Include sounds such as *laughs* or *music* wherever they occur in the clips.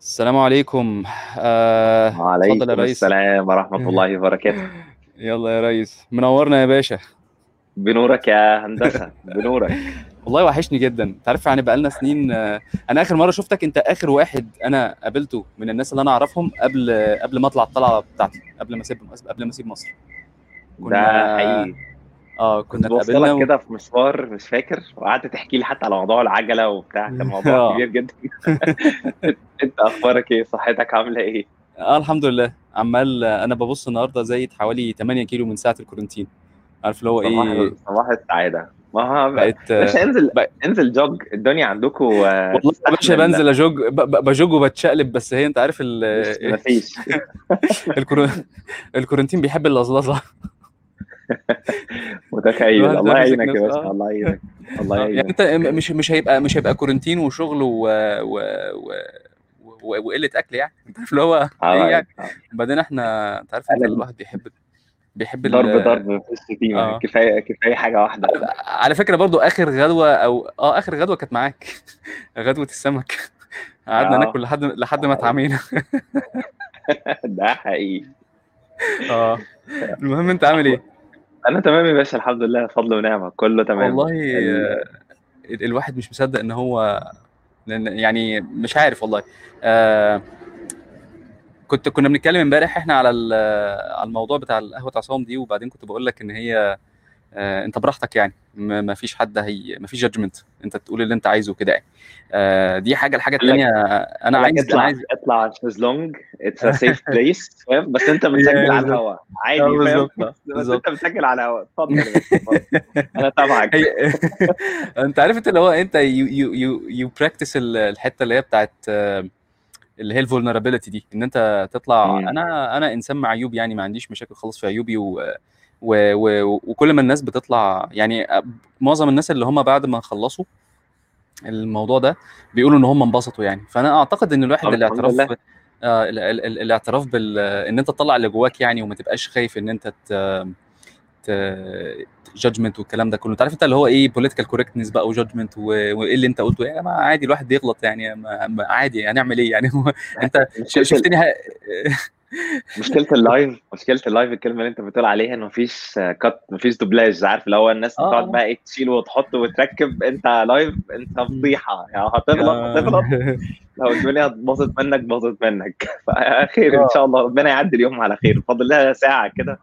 السلام عليكم. آه، وعليكم السلام ورحمة الله وبركاته. *laughs* يلا يا ريس. منورنا يا باشا. بنورك يا هندسة. بنورك. *laughs* والله وحشني جدا. انت عارف يعني بقالنا سنين آه، أنا اخر مرة شفتك انت اخر واحد أنا قابلته من الناس اللي أنا اعرفهم قبل قبل ما اطلع الطلعة بتاعتي قبل ما اسيب قبل ما اسيب مصر. ده حقيقي. آه كنا اتقابلنا و... كده في مشوار مش فاكر وقعدت تحكي لي حتى على موضوع العجلة وبتاع كان *laughs* موضوع آه. كبير جدا. *laughs* انت أخبارك إيه؟ صحتك عاملة إيه؟ آه الحمد لله. عمال أنا ببص النهارده زايد حوالي 8 كيلو من ساعة الكورنتين. عارف اللي هو إيه؟ صباح السعادة. ما بقت باشا انزل بقت انزل جوج الدنيا عندكم والله يا باشا بنزل أجوج بجوج وبتشقلب بس هي أنت عارف ال... مش مفيش. *laughs* الكورنتين بيحب اللزلزة. *laughs* متخيل. الله يعينك يا باشا الله يعينك الله آه يعني يعينك. أنت م- مش مش هيبقى مش هيبقى كورنتين وشغل و... و... و... وقلة أكل يعني. *laughs* أنت عارف اللي هو إيه آه يعني؟ آه. وبعدين إحنا أنت عارف انت أنا الواحد بيحب بيحب. ضرب ضرب مفيش شتيمة آه. كفاية كفاية حاجة واحدة. على فكرة برضو آخر غدوة أو آه آخر غدوة كانت معاك. *laughs* غدوة السمك. قعدنا آه. ناكل لحد لحد ما اتعمينا ده حقيقي. آه. المهم أنت عامل إيه؟ أنا تمام يا باشا الحمد لله فضل ونعمة كله تمام. والله ال... آه، ال- الواحد مش مصدق إن هو لأن يعني مش عارف والله. آه كنت كنا بنتكلم امبارح إحنا على ال- على الموضوع بتاع القهوة عصام دي وبعدين كنت بقول لك إن هي آه، انت براحتك يعني. ما فيش حد هي ما فيش judgement انت تقول اللي انت عايزه كده يعني. آه، دي حاجة الحاجة الثانية أنا عايز اطلع عايز اطلع الشيزلونج it's a safe place فاهم؟ بس انت بتسجل على الهواء عادي آه، فاهم؟ *laughs* بس انت بتسجل على الهواء اتفضل *laughs* أنا تبعك. *laughs* انت عارف انت اللي هو انت you you you, you practice الحتة اللي هي بتاعت اللي هي ال vulnerability دي. ان انت تطلع أنا أنا إنسان معيوب يعني ما عنديش مشاكل خالص في عيوبي و و و وكل ما الناس بتطلع يعني معظم الناس اللي هم بعد ما خلصوا الموضوع ده بيقولوا إن هم انبسطوا يعني. فأنا أعتقد إن الواحد الاعتراف لله. آه ال- ال- ال- الاعتراف بال إن أنت تطلع اللي جواك يعني وما تبقاش خايف إن أنت judgement والكلام ده كله. أنت عارف أنت اللي هو إيه political correctness بقى و judgement وإيه اللي أنت قلته؟ يا جماعة عادي الواحد بيغلط يعني ما عادي هنعمل إيه يعني؟ *laughs* أنت. شفتني ه... *laughs* مشكلة ال live مشكلة ال live الكلمة اللي انت بتقول عليها ان مفيش cut مفيش دوبلاج عارف اللي هو الناس بتقعد آه بقى إيه تشيل وتحط وتركب أنت live أنت فضيحة يعني هتغلط هتغلط. *laughs* لو الدنيا باظت منك باظت منك. *laughs* فخير إن آه. شاء الله ربنا يعدي اليوم على خير. فاضل لها ساعة كده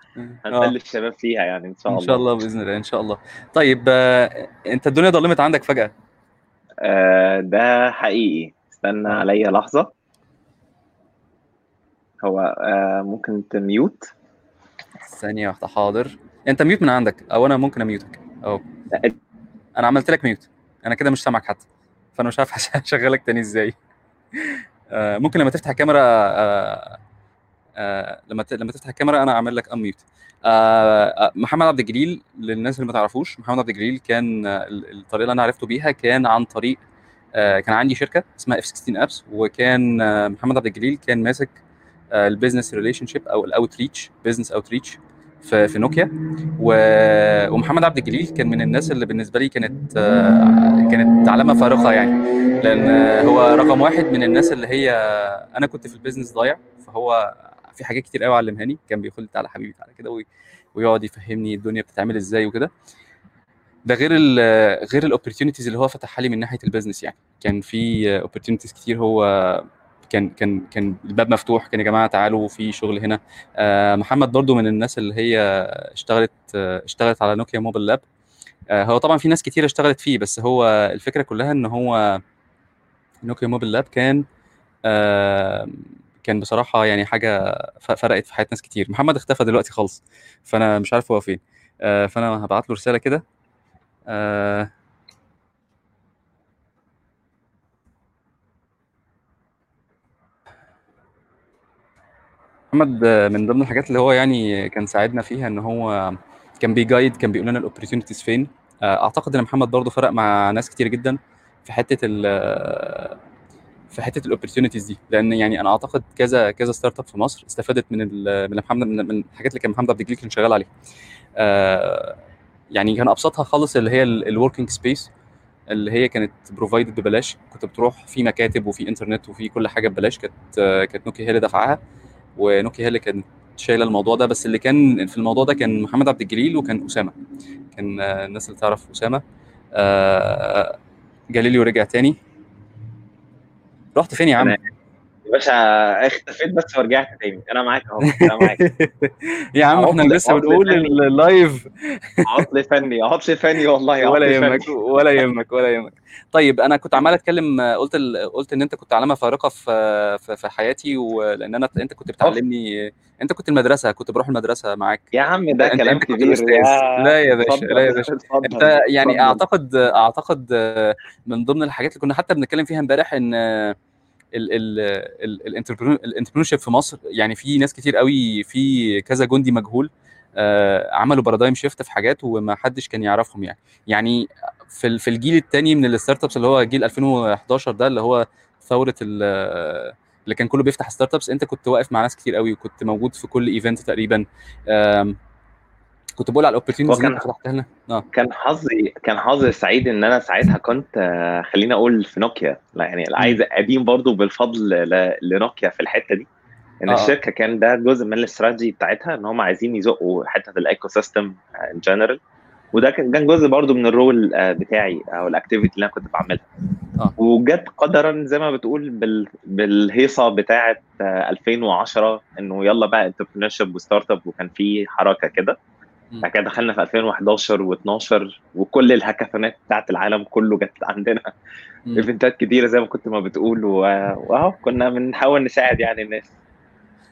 هنسلي آه الشباب فيها يعني إن شاء إن شاء الله الله بإذن الله إن شاء الله. طيب آه، أنت الدنيا ضلمت عندك فجأة؟ آه ده حقيقي. استنى عليا لحظة. هو آه ممكن تميوت ثانية واحدة حاضر. انت ميوت من عندك أو أنا ممكن اميوتك اهو أنا عملت لك ميوت. أنا كده مش سامعك حتى فانا مش عارف *laughs* هشغلك تاني إزاي. آه، ممكن لما تفتح الكاميرا آه، لما لما تفتح الكاميرا أنا اعمل لك mute محمد عبد الجليل للناس اللي ما تعرفوش محمد عبد الجليل كان ال- الطريقة اللي أنا عرفته بيها كان عن طريق كان عندي شركة اسمها F16 Apps وكان محمد عبد الجليل كان ماسك ال business relationship أو ال outreach business outreach في نوكيا. ومحمد عبد الجليل كان من الناس اللي بالنسبة لي كانت آه، كانت علامة فارقة يعني. لأن هو رقم واحد من الناس اللي هي أنا كنت في ال business ضايع فهو في حاجات كتير قوي علمهاني. كان بيقول لي تعالى حبيبي تعالى كده وي- ويقعد يفهمني الدنيا بتتعمل إزاي وكده. ده غير ال غير ال opportunities اللي هو فتحها لي من ناحية ال business يعني. كان في opportunities كتير هو كان كان كان الباب مفتوح كان يا جماعة تعالوا في شغل هنا. آه، محمد برضو من الناس اللي هي اشتغلت آه، اشتغلت على نوكيا mobile lab هو طبعا في ناس كتير اشتغلت فيه بس هو الفكرة كلها إن هو نوكيا موبايل لاب كان آه، كان بصراحة يعني حاجة فرقت في حياة ناس كتير. محمد اختفى دلوقتي خالص فأنا مش عارف هو فين. فأنا هبعت له رسالة كده. محمد آه، من ضمن الحاجات اللي هو يعني كان ساعدنا فيها إن هو كان بي guide كان بيقول لنا ال opportunities فين. آه، أعتقد إن محمد برضه فرق مع ناس كتير جدا في حتة ال في حتة ال opportunities دي. لأن يعني أنا أعتقد كذا كذا startup في مصر استفادت من من محمد من, الحاجات اللي كان محمد عبد الجليل كان شغال عليها. آه، يعني كان أبسطها خالص اللي هي ال working space اللي هي كانت provided ببلاش. كنت بتروح في مكاتب وفي انترنت وفي كل حاجة ببلاش. كانت كانت نوكيا هي اللي دفعها. ونوكيا هي اللي كانت شايلة الموضوع ده بس اللي كان في الموضوع ده كان محمد عبد الجليل وكان أسامة. كان آه، الناس اللي تعرف أسامة. آه، جاليليو رجع تاني. رحت فين يا عم؟ يا باشا اختفيت بس ورجعت تاني. أنا معاك أهو أنا معاك. *laughs* يا عم إحنا لسه بنقول. اللايف. عطل فني عطل فني والله ولا يهمك. ولا يهمك ولا يهمك. طيب أنا كنت عمال أتكلم قلت ال... قلت إن أنت كنت علامة فارقة في في, حياتي ولأن أنا أنت كنت بتعلمني أنت كنت المدرسة كنت بروح المدرسة معاك. يا عم ده انت كلام كبير. لا يا باشا لا يا باشا. أنت يعني. أعتقد أعتقد من ضمن الحاجات اللي كنا حتى بنتكلم فيها امبارح إن ال entrepreneurship في مصر يعني في ناس كتير قوي في كذا جندي مجهول آه، عملوا paradigm shift في حاجات وما حدش كان يعرفهم يعني. يعني في في الجيل الثاني من ال startups اللي هو جيل 2011 ده اللي هو ثورة ال- اللي كان كله بيفتح startups انت كنت واقف مع ناس كتير قوي وكنت موجود في كل event تقريبا. كنت بقول على ال opportunities اللي فتحتها لنا آه. كان حظي كان حظي سعيد إن أنا ساعتها كنت آه، خليني أقول في نوكيا. لا يعني عايز ادين برضو بالفضل لنوكيا في الحتة دي. إن آه. الشركة كان ده جزء من الاستراتيجي بتاعتها إن هم عايزين يزقوا حتة ال ecosystem in general وده كان كان جزء برضو من ال role آه، بتاعي أو ال activity اللي أنا كنت بعملها. آه. وجت قدرا زي ما بتقول بال... بالهيصة بتاعه آه، 2010 إنه يلا بقى entrepreneurship و startup وكان في حركة كده. بعد كده دخلنا في 2011 و12 وكل الهاكاثونات بتاعت العالم كله جت عندنا. event ات كتيرة زي ما كنت ما بتقول و- وأهو كنا بنحاول نساعد يعني الناس.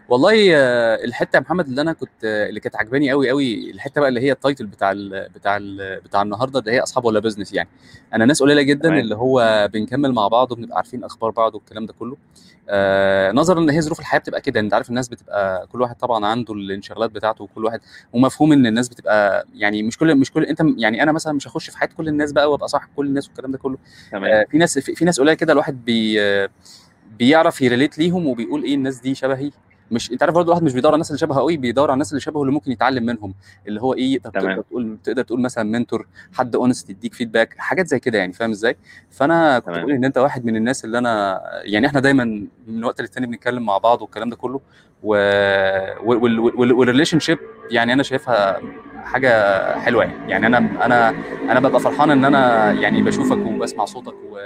والله آه، الحتة يا محمد اللي أنا كنت آه، اللي كانت عجباني قوي قوي الحتة بقى اللي هي ال title بتاع ال بتاع ال بتاع النهارده اللي هي أصحاب ولا business يعني. أنا ناس قليلة جدا تمام. اللي هو بنكمل مع بعض وبنبقى عارفين أخبار بعض والكلام ده كله. آه نظرا إن هي ظروف الحياة بتبقى كده أنت عارف الناس بتبقى كل واحد طبعا عنده الانشغالات بتاعته وكل واحد ومفهوم إن الناس بتبقى يعني مش كل مش كل أنت يعني أنا مثلا مش هخش في حياة كل الناس بقى وأبقى صاحب كل الناس والكلام ده كله. تمام. آه، في ناس في, في ناس قليلة كده الواحد بي آه، بيعرف يريليت ليهم وبيقول إيه الناس دي شبهي. مش انت عارف برضه الواحد مش بيدور على الناس اللي شبهه قوي بيدور على الناس اللي شبهه اللي ممكن يتعلم منهم اللي هو إيه. تقدر تقول تقدر تقول مثلا mentor حد honest يديك feedback حاجات زي كده يعني فاهم إزاي فأنا كنت. بقول إن أنت واحد من الناس اللي أنا يعني إحنا دايما من وقت للتاني بنتكلم مع بعض والكلام ده كله و وال relationship يعني أنا شايفها حاجة حلوة يعني يعني أنا أنا أنا ببقى فرحان إن أنا يعني بشوفك وبسمع صوتك و...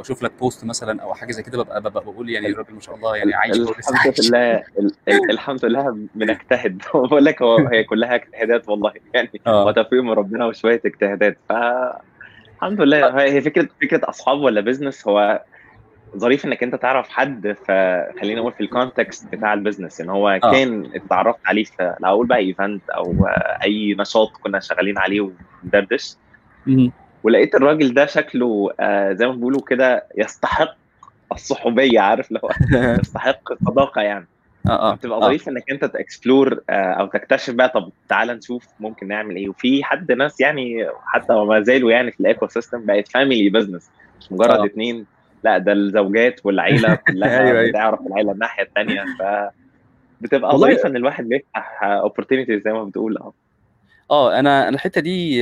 واشوف لك post مثلا أو حاجة زي كده ببقى, ببقى بقول يعني الراجل ما شاء الله يعني عايش الحمد لله ال- ال- *laughs* الحمد لله بنجتهد. *laughs* بقول لك هو هي كلها اجتهادات والله. *laughs* يعني آه. وتوفيق من ربنا وشوية اجتهادات. ف الحمد لله. هي فكره فكرة أصحاب ولا business هو ظريف إنك أنت تعرف حد فخلينا نقول في ال context بتاع ال business إن هو آه. كان اتعرفت عليه في أقول بقى event أو أي نشاط كنا شغالين عليه وندردش. ولقيت الراجل ده شكله آه زي ما بيقولوا كده يستحق الصحوبية عارف لو *laughs* يستحق الصداقة يعني آه آه بتبقى آه. ظريف إنك أنت ت explore أو تكتشف بقى طب تعالى نشوف ممكن نعمل إيه وفي حد ناس يعني حتى وما زالوا يعني في ال ecosystem بقت family business مش مجرد آه. اتنين لا ده الزوجات والعيلة *laughs* كلها أيوة، أيوة. بتعرف العيلة الناحية الثانية ف بتبقى ظريفة إن الواحد بيفتح opportunities زي ما بتقول آه آه أنا أنا الحتة دي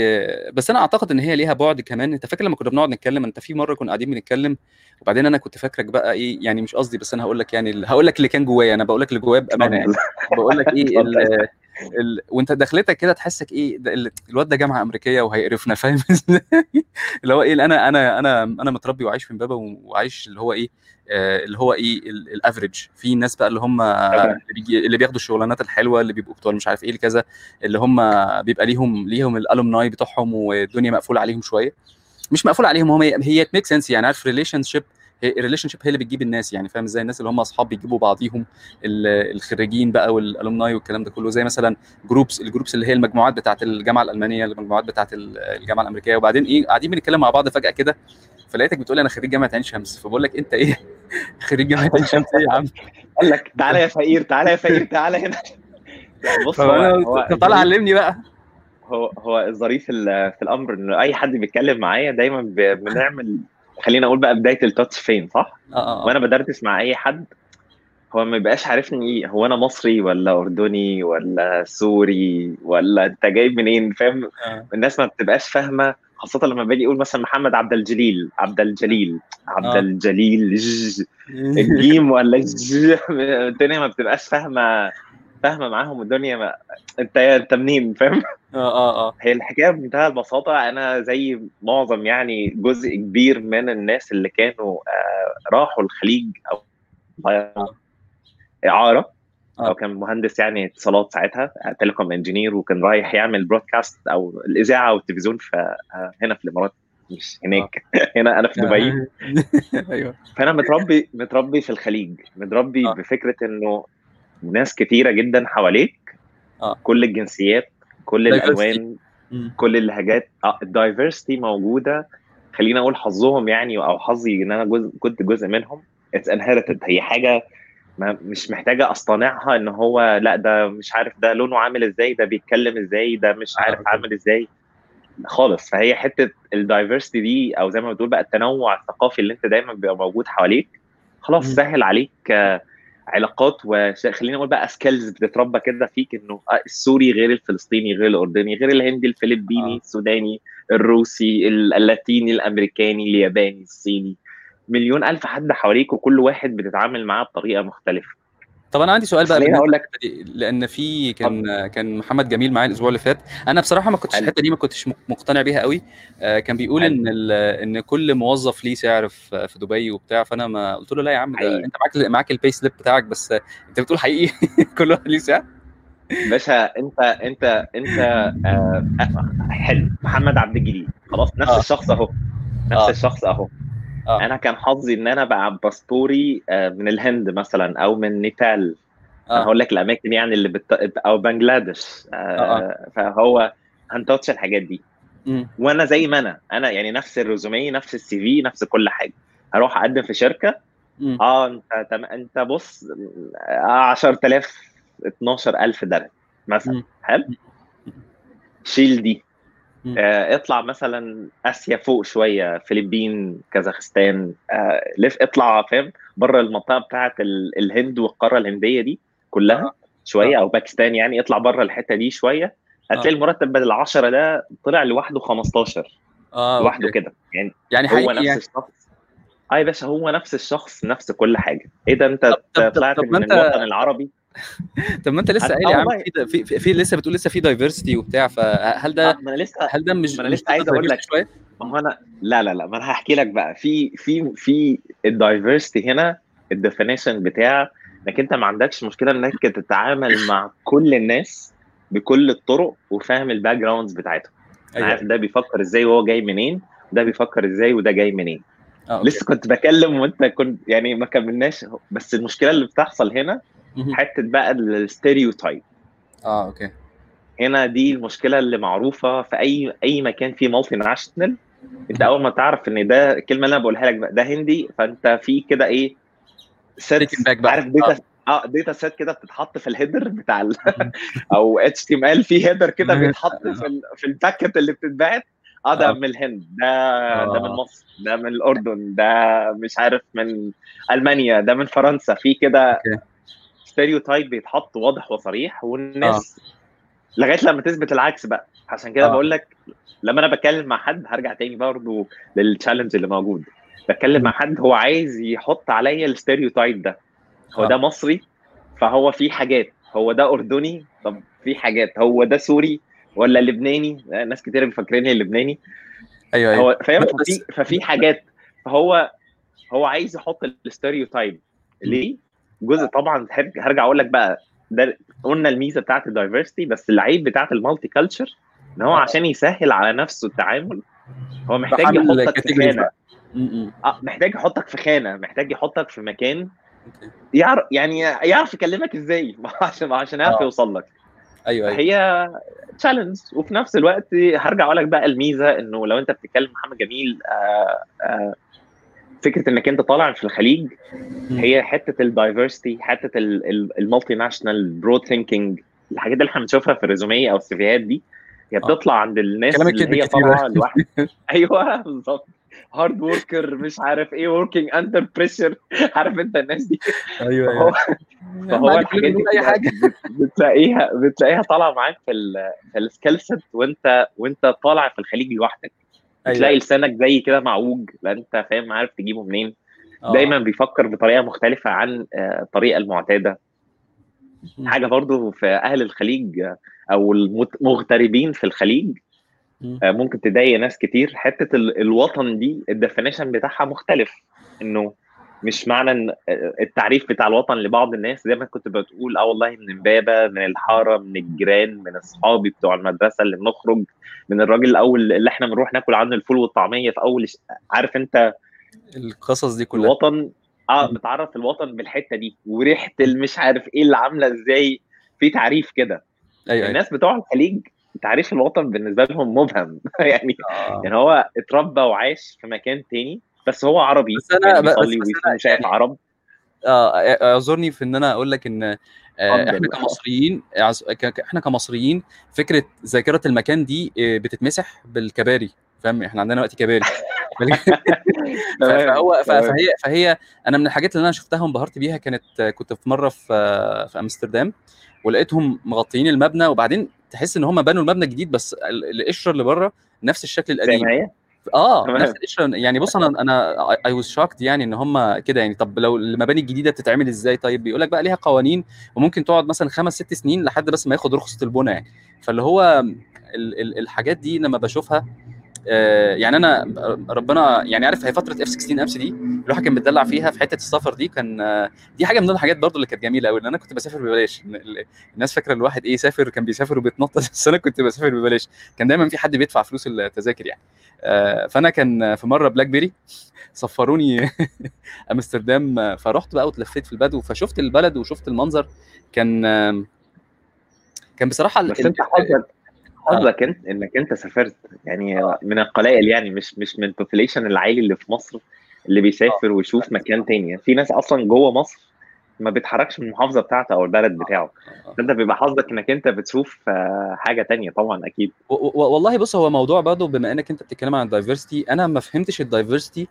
بس أنا أعتقد إن هي ليها بعد كمان. أنت فاكر لما كنا بنقعد نتكلم؟ أنت في مرة كنا قاعدين بنتكلم وبعدين أنا كنت فاكرك بقى إيه يعني مش قصدي بس أنا هقول لك يعني هقول لك اللي كان جوايا. أنا بقول لك اللي جوايا بأمانة يعني. بقول لك إيه *laughs* ال وانت دخلتك كده تحسك إيه الواد ده جامعة أمريكية وهيقرفنا فاهم؟ *laughs* اللي هو إيه أنا أنا أنا أنا متربي وعايش في امبابه وعايش اللي هو إيه آه، اللي هو إيه الافريج في ناس بقى اللي هم اللي, بياخدوا الشغلانات الحلوة اللي بيبقوا بتوع مش عارف إيه كذا اللي هم بيبقى ليهم ليهم الالومناي بتوعهم والدنيا مقفولة عليهم شوية. مش مقفولة عليهم هم هي make sense يعني عارف relationship ال relationship هي اللي بتجيب الناس يعني فاهم إزاي؟ الناس اللي هم أصحاب بيجيبوا بعضيهم ال- الخريجين بقى وال alumni والكلام ده كله زي مثلا groups ال groups اللي هي المجموعات بتاعت الجامعة الألمانية المجموعات بتاعت ال- الجامعة الأمريكية وبعدين إيه قاعدين بنتكلم مع بعض فجأة كده فلقيتك بتقول لي أنا خريج جامعة عين شمس فبقول لك أنت إيه؟ *laughs* خريج جامعة عين شمس إيه يا عم؟ قال لك تعالى يا فقير تعالى يا فقير تعالى هنا. *laughs* بص هو طب تعالى علمني بقى. هو هو الظريف ال- في الأمر إن أي حد بيتكلم معايا دايما بنعمل خلينا أقول بقى بداية ال touch فين صح؟ آه آه وأنا بدردش مع أي حد هو ما بيبقاش عارفني إيه هو أنا مصري ولا أردني ولا سوري ولا أنت جاي منين فاهم آه. الناس ما بتبقاش فاهمة خاصة لما باجي أقول مثلا محمد عبد الجليل عبد الجليل عبد آه. الجليل *laughs* الجيم ولا الدنيا ما بتبقاش فاهمة فاهمة معاهم الدنيا ما... انت انت منين فاهم؟ آه آه آه. هي الحكاية بمنتهى البساطة. أنا زي معظم يعني جزء كبير من الناس اللي كانوا آه، راحوا الخليج أو إعارة. آه. أو كان مهندس يعني اتصالات ساعتها telecom engineer وكان رايح يعمل broadcast أو الإذاعة والتلفزيون. في آه، هنا في الإمارات مش هناك. *laughs* هنا أنا في دبي. *laughs* أيوه. فأنا متربي متربي في الخليج. متربي آه. بفكرة إنه ناس كتيرة جدا حواليك آه. كل الجنسيات كل. الألوان. كل اللهجات آه ال diversity موجودة خلينا أقول حظهم يعني أو حظي إن أنا جزء كنت جزء منهم it's inherited هي حاجة ما مش محتاجة اصطنعها إن هو لأ ده مش عارف ده لونه عامل إزاي ده بيتكلم إزاي ده مش آه، عارف okay. عامل إزاي خالص فهي حتة ال diversity دي أو زي ما بتقول بقى التنوع الثقافي اللي أنت دايما بيبقى موجود حواليك خلاص. سهل عليك آه، علاقات وخلينا نقول بقى skills بتتربى كده فيك إنه آه، السوري غير الفلسطيني غير الأردني غير الهندي الفلبيني آه. السوداني الروسي ال- اللاتيني الأمريكاني الياباني الصيني مليون ألف حد حواليك وكل واحد بتتعامل معاه بطريقة مختلفة طب أنا عندي سؤال بقى خليني أقول لك لأن في كان كان محمد جميل معايا الأسبوع اللي فات أنا بصراحة ما كنتش. الحتة دي ما كنتش مقتنع بيها قوي آه، كان بيقول حلو. إن إن كل موظف ليه سعر في دبي وبتاع فأنا ما قلت له لا يا عم ده. أنت معاك معاك ال pay slip بتاعك بس أنت بتقول حقيقي *laughs* كل واحد ليه سعر باشا أنت أنت أنت آه، حلو محمد عبد الجليل خلاص نفس آه. الشخص أهو نفس آه. الشخص أهو آه. أنا كان حظي إن أنا بقى باسبوري آه، من الهند مثلا أو من نيبال آه هقول لك الأماكن يعني اللي بت... أو بنجلاديش آه آه. فهو هن touch الحاجات دي مم. وأنا زي ما أنا أنا يعني نفس ال resume نفس ال CV نفس كل حاجة هروح أقدم في شركة مم. آه أنت تم... أنت بص آه 10000 12000 درهم مثلا. حلو شيل دي. آه اطلع مثلا آسيا فوق شوية فلبين كازاخستان آه لف اطلع فاهم؟ بره المنطقة بتاعه ال... الهند والقارة الهندية دي كلها آه. شوية آه. أو باكستان يعني اطلع بره الحتة دي شوية. هتلاقي آه. المرتب بدل 10 ده طلع لوحده 15 آه لوحده okay. كده. يعني يعني هو نفس يعني. الشخص. آه يا باشا هو نفس الشخص نفس كل حاجة. إيه ده؟ أنت طلعت من الوطن العربي؟ *laughs* طب ما انت لسه قايل آه يا عم والله. في في, في, في لسه بتقول لسه في diversity وبتاع فهل ده آه، ما أنا لسه هل ده مش ما مش لسه عايز diversity لك. شوية ما هو أنا لا لا لا ما أنا هحكي لك بقى في في في ال diversity هنا ال definition بتاع إنك أنت ما عندكش مشكلة إنك تتعامل *laughs* مع كل الناس بكل الطرق وفاهم ال backgrounds بتاعتهم أنا عارف ده بيفكر إزاي وهو جاي منين ده بيفكر إزاي وده جاي منين okay. لسه كنت بكلم وأنت كنت يعني ما كملناش بس المشكلة اللي بتحصل هنا. حتة بقى ال stereotype. آه okay. هنا دي المشكلة اللي معروفة في أي أي مكان فيه multinational انت أول ما تعرف إن ده الكلمة اللي أنا بقولها لك بقى ده هندي فأنت في كده إيه set. عارف data آه. data set كده بتتحط في ال header *laughs* بتاع ال *laughs* أو HTML في header كده بيتحط في ال في ال packet اللي بتتبعت. آه ده آه. من الهند ده ده من آه. مصر ده من الأردن ده مش عارف من ألمانيا ده من فرنسا في كده stereotype بيتحط واضح وصريح والناس لغاية لما تثبت العكس بقى. عشان كده آه. بقول لك لما أنا بتكلم مع حد هرجع تاني برضه لل challenge اللي موجود. بتكلم مع حد هو عايز يحط عليا ال stereotype ده. هو آه. ده مصري فهو في حاجات. هو ده أردني طب في حاجات. هو ده سوري ولا لبناني؟ ناس كتير بيفكريني لبناني أيوه أيوه. هو فاهم؟ ففي ففي حاجات. فهو هو عايز يحط ال stereotype ليه؟ جزء طبعا هرجع هرجع أقول لك بقى ده قلنا الميزة بتاعت ال diversity بس العيب بتاعت ال multiculture إن هو آه. عشان يسهل على نفسه التعامل هو محتاج يحطك في خانة. آه محتاج يحطك في خانة محتاج يحطك في مكان. يعرف يعني يعرف يكلمك إزاي *laughs* عشان عشان يعرف آه. يوصل لك أيوه أيوه هي challenge وفي نفس الوقت هرجع أقول لك بقى الميزة إنه لو أنت بتتكلم محمد جميل آه آه فكرة إنك أنت طالع في الخليج. هي حتة ال diversity حتة ال multinational broad thinking الحاجات اللي إحنا بنشوفها في ال resume أو ال CV ات دي هي آه. بتطلع عند الناس اللي هي. طالعة لوحدها. *laughs* أيوه بالظبط. hard worker مش عارف إيه working under pressure عارف أنت الناس دي؟ أيوه فهو أيوه. *laughs* فهو الحاجات دي أي حاجة. بت- *laughs* بتلاقيها بتلاقيها طالعة معاك في ال في ال skill set وأنت وأنت طالع في الخليج لوحدك. بتلاقي أيوه. لسانك زي كده معوج لا أنت فاهم عارف تجيبه منين. آه. دايما بيفكر بطريقة مختلفة عن آه، الطريقة المعتادة. مم. حاجة برضو في أهل الخليج آه، أو المغتربين في الخليج. آه، ممكن تضايق ناس كتير. حتة ال- الوطن دي ال definition بتاعها مختلف إنه مش معنى إن آه، التعريف بتاع الوطن لبعض الناس. زي ما كنت بتقول آه والله من امبابة من الحارة من الجيران من أصحابي بتوع المدرسة اللي بنخرج من الراجل الأول اللي إحنا بنروح ناكل عنده الفول والطعمية في أول عارف أنت؟ القصص دي كلها. الوطن آه. بتعرف الوطن بالحتة دي. وريحة المش عارف إيه اللي عاملة إزاي. في تعريف كده. أيوه أيوه. الناس بتوع الخليج تعريف الوطن بالنسبة لهم مبهم. *laughs* يعني آه. يعني هو اتربى وعاش في مكان تاني. بس هو عربي بس أنا كان ب- بس بيصلي بس ويصوم أنا وشايف يعني عرب. آه أعذرني في إن أنا أقول لك إن آه، إحنا كمصريين إحنا كمصريين فكرة ذاكرة المكان دي آه، بتتمسح بالكباري فاهم؟ إحنا عندنا وقت كباري. *laughs* فهو فهي فهي أنا من الحاجات اللي أنا شفتها وانبهرت بيها كانت آه، كنت في مرة في آه، في أمستردام ولقيتهم مغطيين المبنى وبعدين تحس إن هم بنوا المبنى جديد بس ال- القشرة اللي بره نفس الشكل القديم. آه نفس القشره يعني بص أنا أنا اي واز شوكد يعني إن هم كده. يعني طب لو المباني الجديدة بتتعمل إزاي؟ طيب بيقول لك بقى ليها قوانين وممكن تقعد مثلا خمس ست سنين لحد بس ما ياخد رخصة البناء. يعني فاللي هو ال ال الحاجات دي لما بشوفها يعني أنا ربنا يعني عارف هي فترة F 16 Apps دي الواحد كان بيتدلع فيها في حتة السفر دي كان آه دي حاجة من الحاجات برضو اللي كانت جميلة قوي إن أنا كنت بسافر ببلاش. الناس فاكرة الواحد إيه سافر كان بيسافر وبيتنطط *laughs* بس أنا كنت بسافر ببلاش. كان دايما في حد بيدفع فلوس التذاكر يعني. آه، فأنا كان في مرة BlackBerry سفروني *laughs* أمستردام آه، فرحت بقى واتلفيت في البدو فشفت البلد وشفت المنظر. كان كان بصراحة بس أنت حظك حظك أنت؟ إنك أنت سافرت يعني من القلائل يعني مش مش من ال population العالي اللي في مصر اللي بيسافر ويشوف مكان تاني. في ناس أصلا جوه مصر ما بيتحركش من المحافظة بتاعته أو البلد بتاعه. آه. فأنت بيبقى حظك إنك أنت بتشوف آه، حاجة تانية طبعا أكيد. والله بص هو موضوع برضه بما إنك أنت بتتكلم عن ال diversity أنا ما فهمتش ال diversity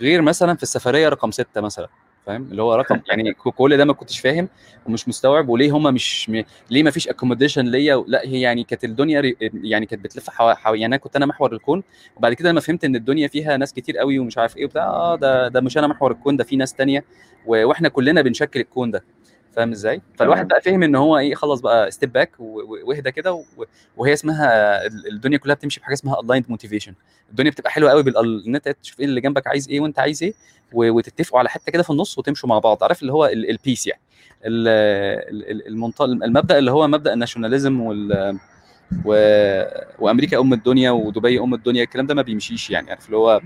غير مثلا في السفرية رقم ستة مثلا. فاهم؟ اللي هو رقم *laughs* يعني كل ده ما كنتش فاهم ومش مستوعب وليه هم مش م... ليه ما فيش accommodation ليا لا هي يعني كانت الدنيا ري... يعني كانت بتلف حو... حو... يعني أنا كنت أنا محور الكون وبعد كده لما فهمت إن الدنيا فيها ناس كتير قوي ومش عارف إيه وبتاع آه ده ده مش أنا محور الكون ده في ناس تانية و... وإحنا كلنا بنشكل الكون ده. فاهم إزاي؟ فالواحد بقى فهم إن هو إيه خلاص بقى step back وإهدى كده وهي اسمها ال- الدنيا كلها بتمشي بحاجة اسمها ال end motivation الدنيا بتبقى حلوة قوي إن أنت تشوف إيه اللي جنبك عايز إيه وأنت عايز إيه وتتفقوا على حتة كده في النص وتمشوا مع بعض. عارف اللي هو ال- ال base يعني. المبدأ اللي هو مبدأ ال nationalism وال و... وأمريكا أم الدنيا ودبي أم الدنيا الكلام ده ما بيمشيش يعني. عارف اللي هو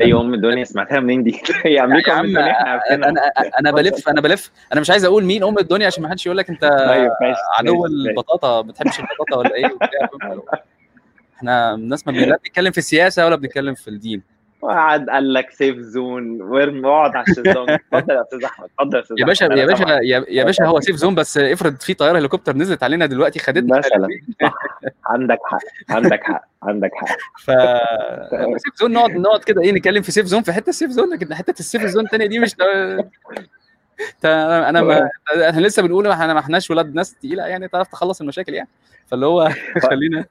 إيه أم الدنيا سمعتها منين دي؟ *laughs* هي يا أمريكا أم يا عم الدنيا إحنا عارفينها. أنا أنا بلف أنا بلف. أنا مش عايز أقول مين أم الدنيا عشان ما حدش يقول لك أنت طيب عدو البطاطا. ما بتحبش البطاطا ولا إيه. إحنا الناس ما بنتكلم في السياسة ولا بنتكلم في الدين. وقعد قال لك safe zone وارمي اقعد على الشيزلونج اتفضل يا أستاذ أحمد اتفضل يا أستاذ يا باشا يا باشا يا باشا هو safe zone بس افرض في طيارة هليكوبتر نزلت علينا دلوقتي خدتنا. مثلا. *laughs* عندك حق عندك حق عندك حق. ف safe zone نقعد نقعد كده إيه نتكلم في safe zone في حتة ال safe zone لكن حتة ال safe zone الثانية دي مش *laughs* أنا ما إحنا لسه بنقول إحنا ما إحناش ولاد ناس تقيلة يعني تعرف تخلص المشاكل يعني. فاللي هو *laughs* خلينا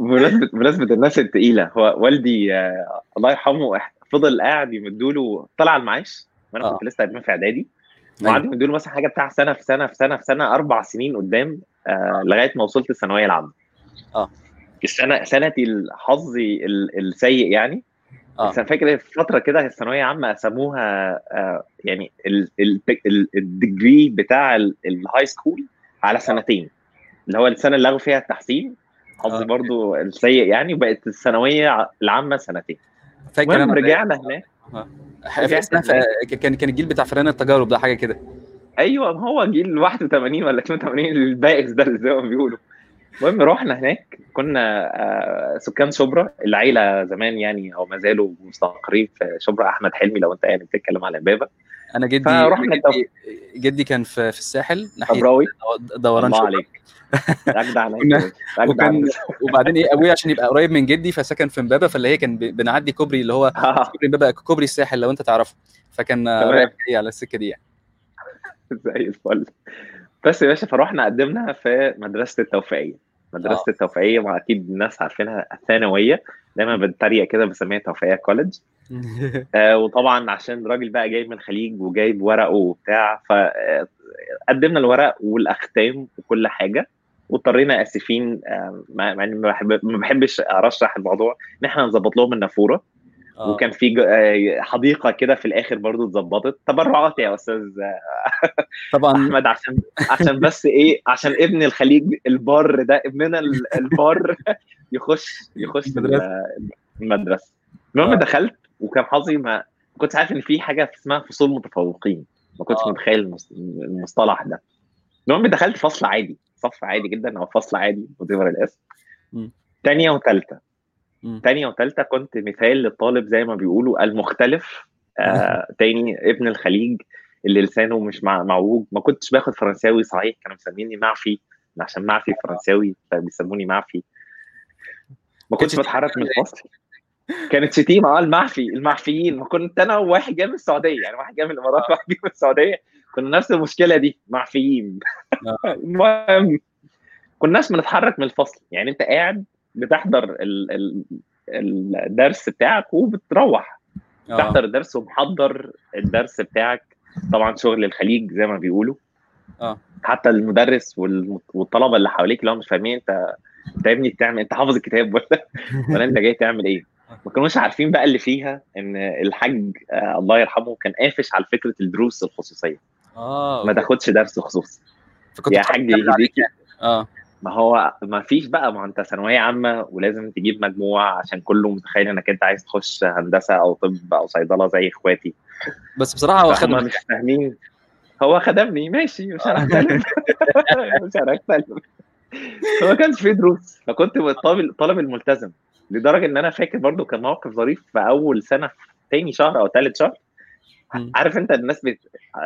بمناسبه بمناسبة الناس الثقيله هو والدي آه، الله يرحمه فضل قاعد يمدوا له طلع المعاش وأنا آه. كنت لسه قاعدين في إعدادي أيوه. وقعدوا يمدوا له مثلا حاجة بتاع سنة في سنة في سنة في سنة أربع سنين قدام آه لغاية ما وصلت الثانوية العامة. آه. السنة سنتي حظي ال- السيء يعني. آه. بس أنا فاكر في فترة كده الثانوية عامه قسموها آه يعني ال- ال- ال- ال degree بتاع ال- ال high school على سنتين اللي هو السنة اللي لغوا فيها التحسين حظي برضو السيء يعني وبقت الثانوية العامة سنتين. فاكر أنا رجعنا هناك. آه. كان كان الجيل بتاع فئران التجارب ده حاجة كده. أيوه ما هو جيل 81 ولا 82 البائس ده زي ما بيقولوا. المهم رحنا هناك كنا آه، سكان شبرا. العيلة زمان يعني أو ما زالوا مستقرين في شبرا. أحمد حلمي لو أنت يعني بتتكلم على امبابه أنا جدي فرحنا جدي, جدي كان في في الساحل ناحية شبراوي دو- دوران الله عليك. اجدع وكان. وبعدين إيه أبويا عشان يبقى قريب من جدي فسكن في امبابه فاللي هي كان بنعدي كوبري اللي هو *laughs* آه، كوبري امبابه كوبري الساحل لو أنت تعرفه. فكان. رايح على السكة دي يعني. *laughs* زي الفل. بس يا باشا فروحنا قدمنا في مدرسة التوفيقية. مدرسة آه. التوفيقية ما أكيد الناس عارفينها الثانوية. دايما بنتريق كده بسميها توفيقية college *laughs* آه وطبعا عشان راجل بقى جاي من الخليج وجايب ورقه وبتاع فقدمنا الورق والأختام وكل حاجة واضطرينا آسفين آه، مع إني ما بحبش أرشح الموضوع إن إحنا نظبط لهم النافورة. آه. وكان في آه، حديقة كده في الآخر برضو اتظبطت تبرعات يا أستاذ طبعا أحمد عشان عشان بس إيه عشان ابن الخليج البار ده ابننا ال- البار *laughs* يخش يخش المدرسة المهم آه. دخلت وكان حظي ما كنتش عارف إن في حاجة اسمها فصول متفوقين ما كنتش آه. متخيل المص- المصطلح ده المهم دخلت فصل عادي صف عادي جدا أو فصل عادي وتفر الاسم مم. تانية وتالتة مم. تانية وتالتة كنت مثال للطالب زي ما بيقولوا المختلف. آه تاني ابن الخليج اللي لسانه مش مع معوج. ما كنتش باخد فرنساوي صحيح كانوا مسميني معفي عشان معفي فرنساوي فبيسموني معفي. ما كنتش بتحرك من الفصل كانت شتيمه آه المعفي المعفيين. ما كنت أنا وواحد جاي من السعودية. يعني واحد جاي من الإمارات وواحد جاي من السعودية. كنا نفس المشكلة دي معفيين. *laughs* المهم كناش بنتحرك من الفصل. يعني أنت قاعد بتحضر ال ال الدرس بتاعك وبتروح. آه. تحضر الدرس ومحضر الدرس بتاعك. طبعا شغل الخليج زي ما بيقولوا. آه. حتى المدرس والطلبة اللي حواليك هم مش فاهمين انت انت يا ابني بتعمل انت حافظ الكتاب ولا *laughs* ولا انت جاي تعمل إيه؟ ما كانوش عارفين بقى اللي فيها ان الحاج آه الله يرحمه كان قافش على فكرة الدروس الخصوصية. آه ما تاخدش درس خصوصي. يا حاج يهديك. آه. ما هو ما فيش بقى ما انت ثانوية عامة ولازم تجيب مجموع عشان كله متخيل انك انت عايز تخش هندسة أو طب أو صيدلة زي إخواتي. بس بصراحة هو فهم خد مش فاهمين. هو خدمني ماشي مش هنختلف. *laughs* مش هنختلف. هو ما كانش فيه دروس فكنت الطالب الطالب الملتزم لدرجة إن أنا فاكر برضو كان موقف ظريف في أول سنة في تاني شهر أو ثالث شهر. عارف انت الناس بت...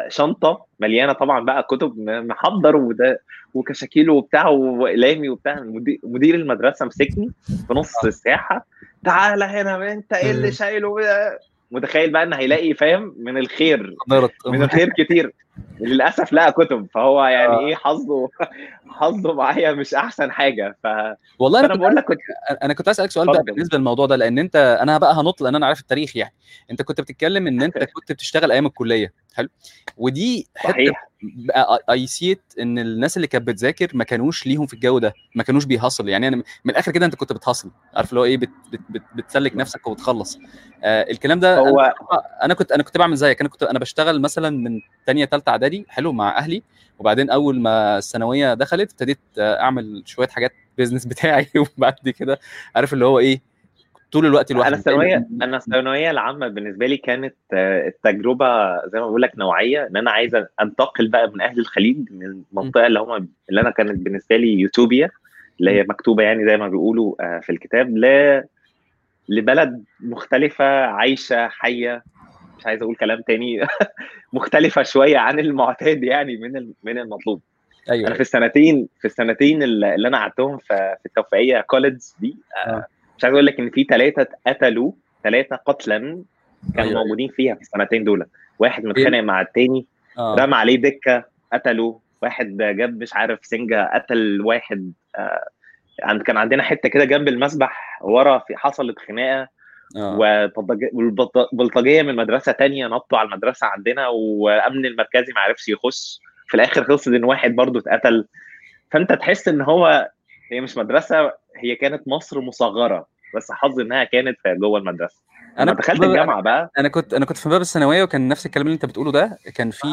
شنطة مليانة طبعا بقى كتب محضر وده وكشاكيل وبتاع وإقلامي وبتاع. مدير المدرسة مسكني في نص الساحة. تعالى هنا انت إيه اللي شايله؟ متخيل بقى إن هيلاقي فاهم؟ من الخير. من الخير كتير. للأسف لقى كتب. فهو يعني آه. إيه حظه؟ حظه معايا مش أحسن حاجة ف... والله أنا بقول لك كنت أنا كنت أسألك سؤال بقى. بالنسبة للموضوع ده لأن أنت أنا بقى هنط لأن أنا عارف التاريخ يعني. أنت كنت بتتكلم إن أنت *laughs* كنت بتشتغل أيام الكلية حلو؟ ودي صحيح. اي سيت إن الناس اللي كانت بتذاكر ما كانوش ليهم في الجو ده ما كانوش بيهصل يعني. أنا من الآخر كده أنت كنت بتهصل عارف اللي هو إيه بت بت بت بتسلك نفسك وبتخلص. آه الكلام ده هو أنا أنا كنت أنا كنت بعمل زيك أنا كنت أنا بشتغل مثلا من ثانية ثالثه إعدادي حلو مع أهلي. وبعدين أول ما الثانوية دخلت ابتديت أعمل شوية حاجات بيزنس بتاعي *laughs* وبعد كده عارف اللي هو إيه طول الوقت لوحدي. أنا الثانويه أنا الثانويه العامة بالنسبة لي كانت آه، التجربة زي ما بقول لك نوعية إن أنا عايز أنتقل بقى من أهل الخليج من المنطقة اللي هم اللي أنا كانت بالنسبة لي يوتوبيا اللي هي مكتوبة يعني زي ما بيقولوا آه، في الكتاب ل لبلد مختلفة عايشة حية مش عايز أقول كلام تاني *laughs* مختلفة شوية عن المعتاد يعني من من المطلوب. أيوه. أنا في السنتين في السنتين اللي أنا قعدتهم في في التوفيقية كوليدج دي آه، آه. مش عايز أقول لك إن في ثلاثة قتلوا ثلاثة قتلا كانوا أيوة. موجودين فيها في السنتين دول. واحد متخانق مع التاني آه. رمى عليه دكة قتله واحد جاب مش عارف سنجة قتل واحد آه، كان عندنا حتة كده جنب المسبح ورا في حصلت خناقة. آه. وبلطج- والبلط- بلطجيه من مدرسة تانية نطوا على المدرسة عندنا وأمن المركزي ما عرفش يخش. في الآخر خلصت إن واحد برضو اتقتل. فأنت تحس إن هو هي مش مدرسة هي كانت مصر مصغرة بس حظ إنها كانت جوه المدرسة. أنا كنت دخلت باب- الجامعة بقى. أنا كنت أنا كنت في باب الثانوية وكان نفس الكلام اللي أنت بتقوله ده كان في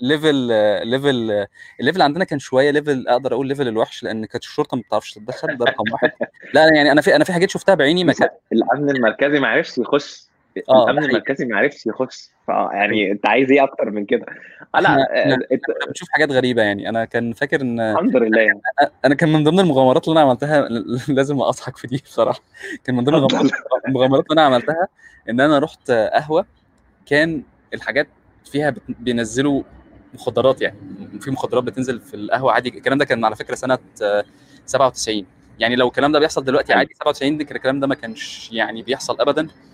level level ال level عندنا كان شوية level أقدر أقول level الوحش لأن كانت الشرطة ما بتعرفش تتدخل ده رقم واحد. *laughs* لا يعني أنا في أنا في حاجات شفتها بعيني ما كان الأمن المركزي ما عرفش يخش. آه، ده الامن. المركزي ما عرفش يخش. ف- يعني أنت عايز إيه أكتر من كده؟ آه، لا إحنا- آه، انت- بنشوف حاجات غريبة يعني. أنا كان فاكر إن الحمد لله. أنا كان من ضمن المغامرات اللي أنا عملتها لازم أضحك في دي بصراحة. كان من ضمن. المغامرات اللي أنا عملتها إن أنا رحت قهوة. كان الحاجات فيها بينزلوا مخدرات يعني. في مخدرات بتنزل في القهوة عادي. الكلام ده كان على فكرة سنة آه، 97 يعني لو الكلام ده بيحصل دلوقتي حلو. عادي 97 دي كان الكلام ده ما كانش يعني بيحصل ابدا. آه،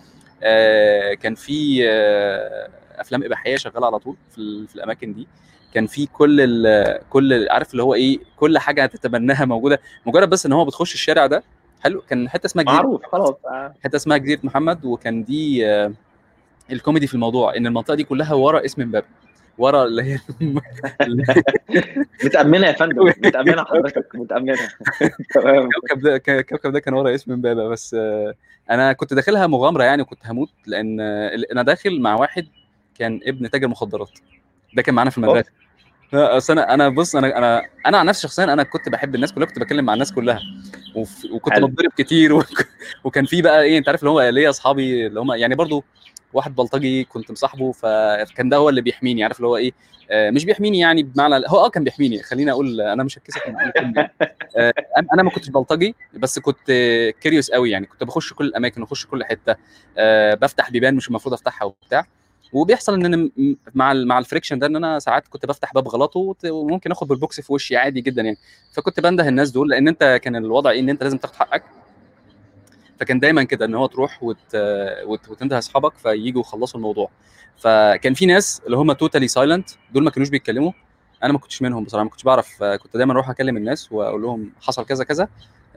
كان في آه، أفلام إباحية شغالة على طول في, في الأماكن دي. كان في كل ال كل ال- عارف اللي هو إيه كل حاجة هتتمناها موجودة. مجرد بس إن هو بتخش الشارع ده حلو. كان حتة اسمها جزيرة معروف خلاص. آه. حتة اسمها جزيرة محمد وكان دي آه، الكوميدي في الموضوع إن المنطقة دي كلها ورا اسم امبابه ورا اللي هي *laughs* متأمنة يا فندم متأمنة حضرتك متأمنة. تمام. الكوكب ده الكوكب ده كان ورا اسم امبابة بس آه، أنا كنت داخلها مغامرة يعني وكنت هموت لأن آه، أنا داخل مع واحد كان ابن تاجر مخدرات. ده كان معانا في المدرسة. أصل أنا أنا بص أنا أنا أنا عن نفسي شخصيا أنا كنت بحب الناس كلها كنت بتكلم مع الناس كلها. وف- وكنت. بتضرب كتير وك- وكان في بقى إيه أنت عارف اللي هو ليا أصحابي اللي هم يعني برضو واحد بلطجي كنت مصاحبه فكان ده هو اللي بيحميني عارف اللي هو إيه؟ آه، مش بيحميني يعني بمعنى هو آه كان بيحميني خليني أقول أنا مش هتكسف. آه، أنا ما كنتش بلطجي بس كنت curious قوي يعني كنت بخش كل الأماكن وأخش كل حتة آه، بفتح بيبان مش المفروض أفتحها وبتاع. وبيحصل إن أنا مع مع ال friction ده إن أنا ساعات كنت بفتح باب غلط وممكن آخد بالبوكس في وشي عادي جدا يعني. فكنت بنده الناس دول لأن أنت كان الوضع إيه؟ إن أنت لازم تاخد حقك. فكان دايما كده إن هو تروح وت... وت... وتنده أصحابك فييجوا يخلصوا الموضوع. فكان في ناس اللي هم totally silent دول ما كانوش بيتكلموا. أنا ما كنتش منهم بصراحة ما كنتش بعرف كنت دايما أروح أكلم الناس وأقول لهم حصل كذا كذا.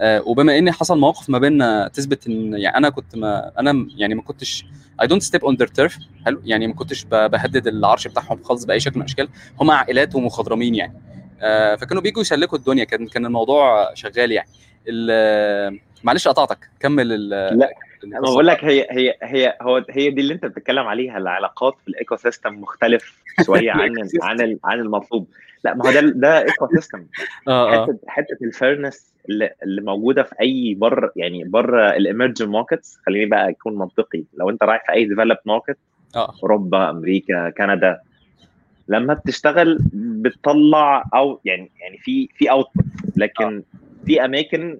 وبما ان حصل مواقف ما بيننا تثبت إن يعني أنا كنت ما أنا يعني ما كنتش I don't step on their turf حلو؟ يعني ما كنتش بهدد العرش بتاعهم خالص بأي شكل من الأشكال. هم عائلات ومخضرمين يعني. آه، فكانوا بيجوا يسلكوا الدنيا. كان كان الموضوع شغال يعني. معلش قطعتك. كمل ال- لا، أنا بقول لك هي هي هي هو هي دي اللي انت بتتكلم عليها العلاقات في ال ecosystem مختلف شوية *laughs* عن. عن عن المطلوب. لا ما هو ده ده ecosystem آه آه. حتة حتة ال fairness اللي, موجودة في أي بره يعني بره ال emerging markets خليني بقى أكون منطقي. لو أنت رايح في أي developed market آه. أوروبا أمريكا كندا لما بتشتغل بتطلع أو يعني يعني في في output لكن في أماكن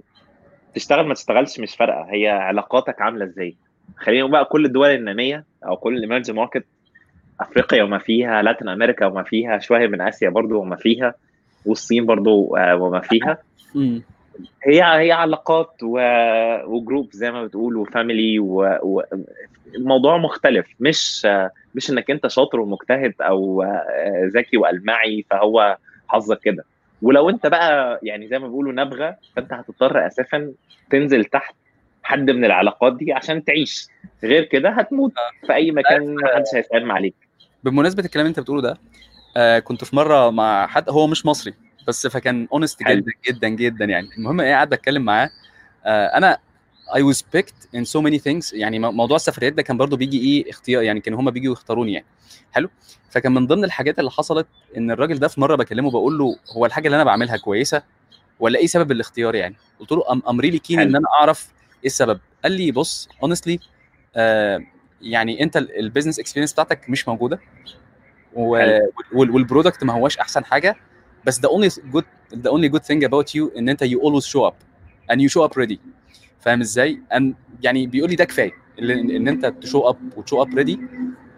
تشتغل ما تشتغلش مش فارقة. هي علاقاتك عاملة إزاي؟ خلينا بقى كل الدول النامية أو كل ال emerging market أفريقيا وما فيها Latin America وما فيها شوية من آسيا برضو وما فيها والصين برضو آه، وما فيها. هي هي علاقات و... وجروب زي ما بتقول وفاميلي و... و... الموضوع مختلف. مش مش إنك أنت شاطر ومجتهد أو آه، ذكي وألمعي فهو حظك كده. ولو انت بقى يعني زي ما بيقولوا نبغه فانت هتضطر أساسا تنزل تحت حد من العلاقات دي عشان تعيش. غير كده هتموت في أي مكان محدش هيسلم عليك. بمناسبة الكلام اللي انت بتقوله ده آه كنت في مرة مع حد هو مش مصري بس فكان honest. جدا جدا جدا يعني. المهم إيه قاعد بتكلم معاه. آه أنا I was picked in so many things. يعني مو- موضوع السفريات ده كان برضو بيجي إيه اختيار يعني كانوا هما بيجوا يختاروني يعني. حلو؟ فكان من ضمن الحاجات اللي حصلت إن الراجل ده في مرة بكلمه بقول له هو الحاجة اللي أنا بعملها كويسة ولا إيه سبب الاختيار يعني؟ قلت له I'm I'm really keen. إن أنا أعرف إيه السبب. قال لي بص honestly آه يعني أنت ال business experience بتاعتك مش موجودة وال product ما هواش أحسن حاجة بس the only good the only good thing about you إن أنت you always show up and you show up ready. فاهم إزاي؟ and يعني بيقول لي ده كفاية إن أنت ت show up وت show up ready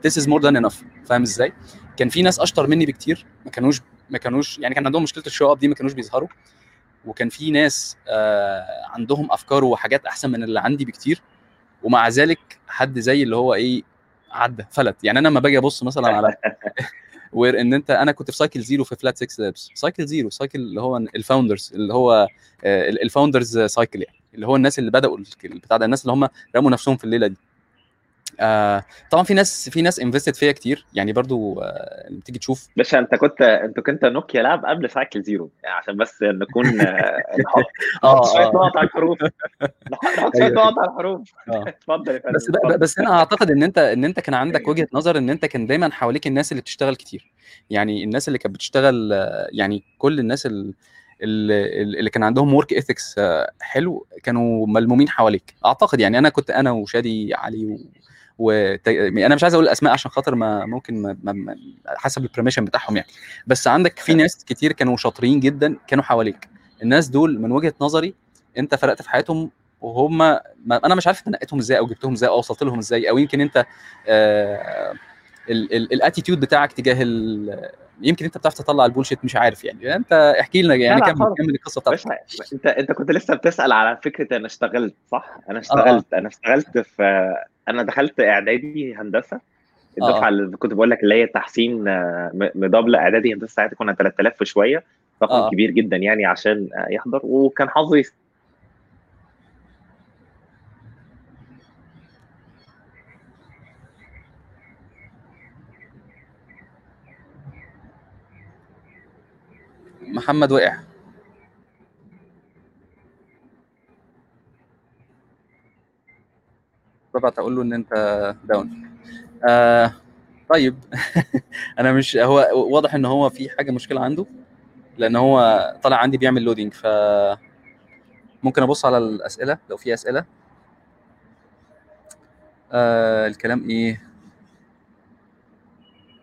this is more than enough. فاهم إزاي؟ كان في ناس أشطر مني بكتير ما كانوش ما كانوش يعني كان عندهم مشكلة ال show up دي ما كانوش بيظهروا. وكان في ناس آه عندهم أفكار وحاجات أحسن من اللي عندي بكتير. ومع ذلك حد زي اللي هو إيه عدى فلت. يعني أنا لما باجي أبص مثلا على *laughs* where إن أنت أنا كنت في cycle zero في Flat 6 Labs cycle zero cycle اللي هو ال founders اللي هو ال founders cycle يعني. اللي هو الناس اللي بدأوا البتاع ده الناس اللي هم رموا نفسهم في الليلة دي آه طبعا في ناس في ناس invested فيا كتير يعني برضو آه تيجي تشوف باشا انت كنت انت كنت نوكيا lab قبل cycle zero يعني عشان بس نكون *laughs* آه، نحط نحط شوية نقط على الحروف نحط شوية أيوة. نقط على الحروف آه. *laughs* اتفضل يا فندم بس. بس أنا أعتقد إن أنت إن أنت كان عندك وجهة نظر إن أنت كان دايما حواليك الناس اللي بتشتغل كتير يعني الناس اللي كانت بتشتغل آه، يعني كل الناس ال- ال- اللي كان عندهم work ethics حلو كانوا ملمومين حواليك. أعتقد يعني أنا كنت أنا وشادي علي و... و... أنا مش عايز أقول الاسماء عشان خاطر ما ممكن ما... ما... حسب ال permission بتاعهم يعني. بس عندك في ناس كتير كانوا شاطرين جدا كانوا حواليك. الناس دول من وجهة نظري أنت فرقت في حياتهم وهم ما... أنا مش عارف نقيتهم إزاي أو جبتهم إزاي أو وصلت لهم إزاي أو يمكن أنت آه... ال attitude بتاعك تجاه. يمكن انت بتعرف تطلع ال bullshit مش عارف يعني انت احكي لنا يعني كمل كمل القصة بتاعتك انت انت كنت لسه بتسأل على فكرة أنا اشتغلت صح أنا اشتغلت آه. أنا اشتغلت في أنا دخلت إعدادي هندسة الدفعة آه. اللي كنت بقول لك اللي هي تحسين مدبل إعدادي هندسة ساعتها كنا 3000 وشوية رقم آه. كبير جدا يعني عشان يحضر وكان حظي محمد وقع. ببعت أقول له إن أنت down آه طيب. *laughs* أنا مش هو واضح إن هو في حاجة مشكلة عنده لأن هو طالع عندي بيعمل loading ف ممكن أبص على الأسئلة لو في أسئلة. آه الكلام إيه؟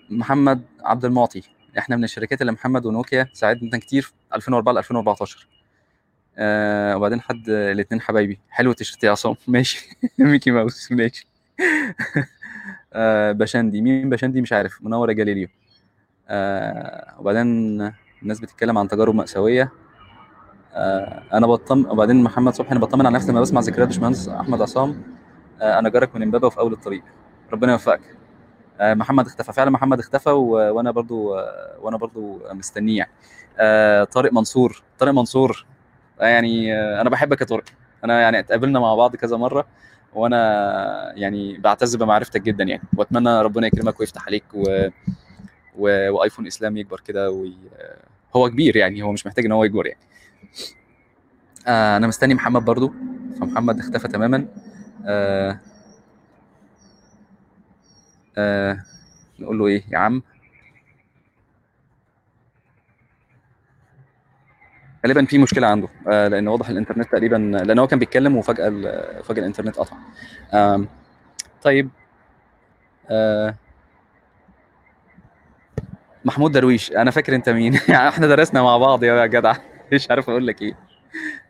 محمد عبد المعطي. إحنا من الشركات اللي محمد ونوكيا ساعدنا كتير في 2004 ل 2014 آه وبعدين حد الاثنين حبايبي. حلو تيشرت يا عصام. *laughs* ماشي. ميكي ماوس. ماشي. *laughs* آه بشندي. مين بشندي؟ مش عارف. منور يا جاليليو آه وبعدين الناس بتتكلم عن تجارب مأساوية. آه أنا بطمن وبعدين محمد صبحي أنا بطمن على نفسي لما بسمع ذكريات باشمهندس أحمد عصام. آه أنا جارك من إمبابة وفي أول الطريق. ربنا يوفقك. محمد اختفى. فعلا محمد اختفى. وأنا برضو آه وأنا برضو مستنيه. يعني آه طارق منصور. طارق منصور يعني أنا بحبك يا طارق. أنا يعني اتقابلنا مع بعض كذا مرة وأنا يعني بعتز بمعرفتك جدا يعني. وأتمنى ربنا يكرمك ويفتح عليك و... و... وآيفون إسلام يكبر كده وي... هو كبير يعني. هو مش محتاج إن هو يكبر يعني. آه أنا مستني محمد برضو. فمحمد اختفى تماما. آه آه نقول له إيه؟ يا عم. غالبا في مشكلة عنده آه لأن واضح الإنترنت تقريبا لأن هو كان بيتكلم وفجأة فجأة الإنترنت قطع. طيب آه محمود درويش أنا فاكر أنت مين؟ *laughs* إحنا درسنا مع بعض يا جدع مش عارف أقول لك إيه.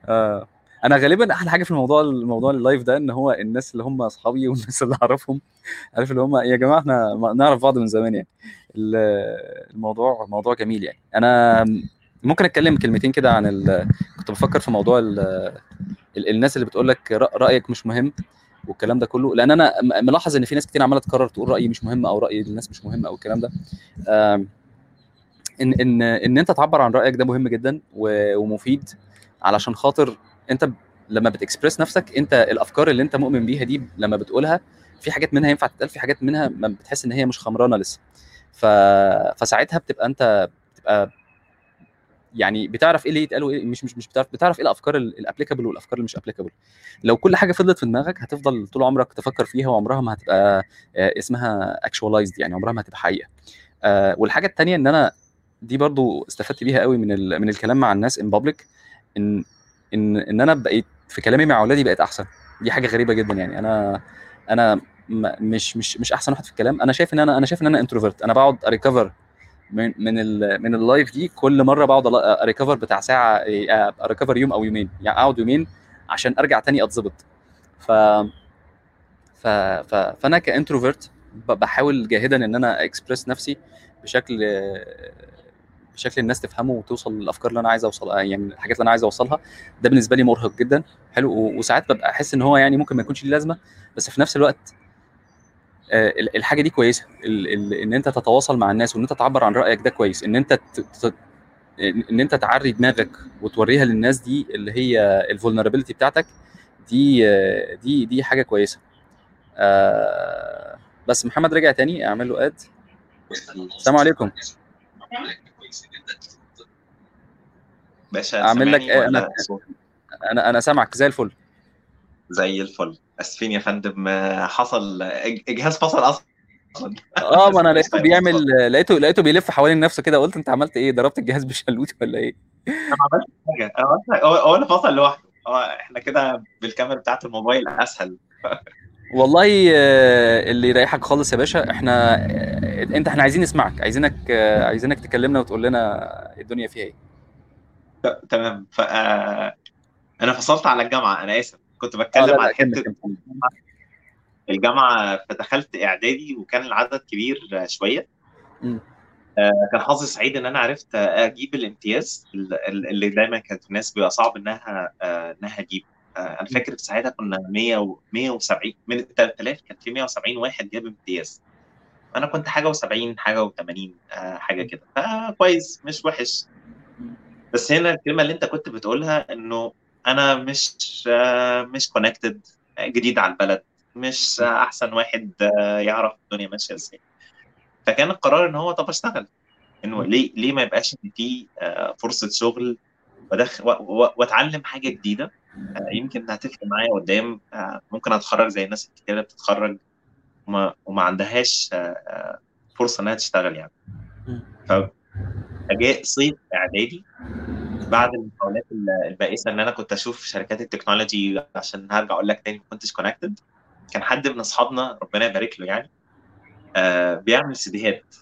آه. أنا غالبا أحلى حاجة في الموضوع الموضوع اللايف ده إن هو الناس اللي هم أصحابي والناس اللي أعرفهم عارف اللي هم يا جماعة إحنا نعرف بعض من زمان يعني. الموضوع موضوع جميل يعني. أنا ممكن أتكلم كلمتين كده عن ال... كنت بفكر في موضوع ال... ال... الناس اللي بتقول لك رأيك مش مهم والكلام ده كله لأن أنا ملاحظ إن في ناس كتير عمالة تقرر تقول رأيي مش مهم أو رأي الناس مش مهم أو الكلام ده. إن إن إن أنت تعبر عن رأيك ده مهم جدا ومفيد علشان خاطر انت لما بتكسبرس نفسك انت الأفكار اللي انت مؤمن بيها دي لما بتقولها في حاجات منها ينفع تتقال في حاجات منها ما بتحس ان هي مش خمرانة لسه. ف... فساعتها بتبقى انت بتبقى يعني بتعرف إيه اللي يتقال وايه مش مش مش بتعرف بتعرف إيه الأفكار ال applicable والأفكار اللي مش applicable لو كل حاجة فضلت في دماغك هتفضل طول عمرك تفكر فيها وعمرها ما هتبقى اسمها actualized يعني عمرها ما هتبقى حقيقة. والحاجة الثانية إن أنا دي برضو استفدت بيها قوي من من الكلام مع الناس in public إن إن إن أنا بقيت في كلامي مع أولادي بقيت أحسن. دي حاجة غريبة جدا يعني. أنا أنا مش مش مش أحسن واحد في الكلام. أنا شايف إن أنا أنا شايف إن أنا introvert أنا بقعد ا recover من من من ال live دي كل مرة بقعد ا recover بتاع ساعة ا recover يوم أو يومين. يعني أقعد يومين عشان أرجع تاني أتظبط. ف ف ف فأنا ك introvert بحاول جاهدا إن أنا اكسبرس نفسي بشكل بشكل الناس تفهمه وتوصل للأفكار اللي أنا عايز اوصل يعني الحاجات اللي أنا عايز أوصلها. ده بالنسبة لي مرهق جدا. حلو. وساعات ببقى أحس إن هو يعني ممكن ما يكونش ليه لازمة بس في نفس الوقت الحاجة دي كويسة. إن أنت تتواصل مع الناس وإن أنت تعبر عن رأيك ده كويس. إن أنت ان أنت تعري دماغك وتوريها للناس دي اللي هي الفولنربيلتي بتاعتك دي دي دي حاجة كويسة. بس محمد رجع تاني أعمل له اد السلام عليكم. باشا أعمل لك إيه أنا أنا أنا سامعك زي الفل. زي الفل. آسفين يا فندم حصل الجهاز فصل أصلا. آه ما أنا *laughs* لقيته بيعمل لقيته لقيته بيلف حوالين نفسه كده. قلت أنت عملت إيه؟ ضربت الجهاز بشلوت ولا إيه؟ أنا ما عملتش حاجة. هو اللي فصل لوحده. إحنا كده بالكاميرا بتاعت الموبايل أسهل. *laughs* والله اللي يريحك خالص يا باشا إحنا انت إحنا عايزين نسمعك عايزينك عايزينك تكلمنا وتقول لنا الدنيا فيها إيه. تمام. ف أنا فصلت على الجامعة أنا آسف. كنت بتكلم عن حتة الجامعة فدخلت إعدادي وكان العدد كبير شوية. آه، كان حظي سعيد إن أنا عرفت أجيب الامتياز اللي دايما كانت الناس بيبقى صعب إنها آه، إنها تجيب آه، أنا فاكر في ساعتها كنا 100 و 170 من 3000 كان في 170 واحد جاب امتياز. أنا كنت حاجة و70 حاجة و80 حاجة كده. فكويس مش وحش. بس هنا الكلمة اللي انت كنت بتقولها إنه أنا مش مش كونكتد جديد على البلد. مش أحسن واحد يعرف الدنيا ماشية إزاي. فكان القرار إن هو طب أشتغل. إنه ليه ليه ما يبقاش إن في فرصة شغل وأتعلم حاجة جديدة. يمكن هتفرق معايا قدام. ممكن اتخرج زي الناس الكتير بتتخرج وما, وما عندهاش فرصة إنها تشتغل يعني. فجاء صيف إعدادي بعد المحاولات البائسة إن أنا كنت أشوف شركات التكنولوجي عشان هرجع أقول لك تاني ما كنتش connected كان حد من أصحابنا ربنا يبارك له يعني آه بيعمل سيديهات.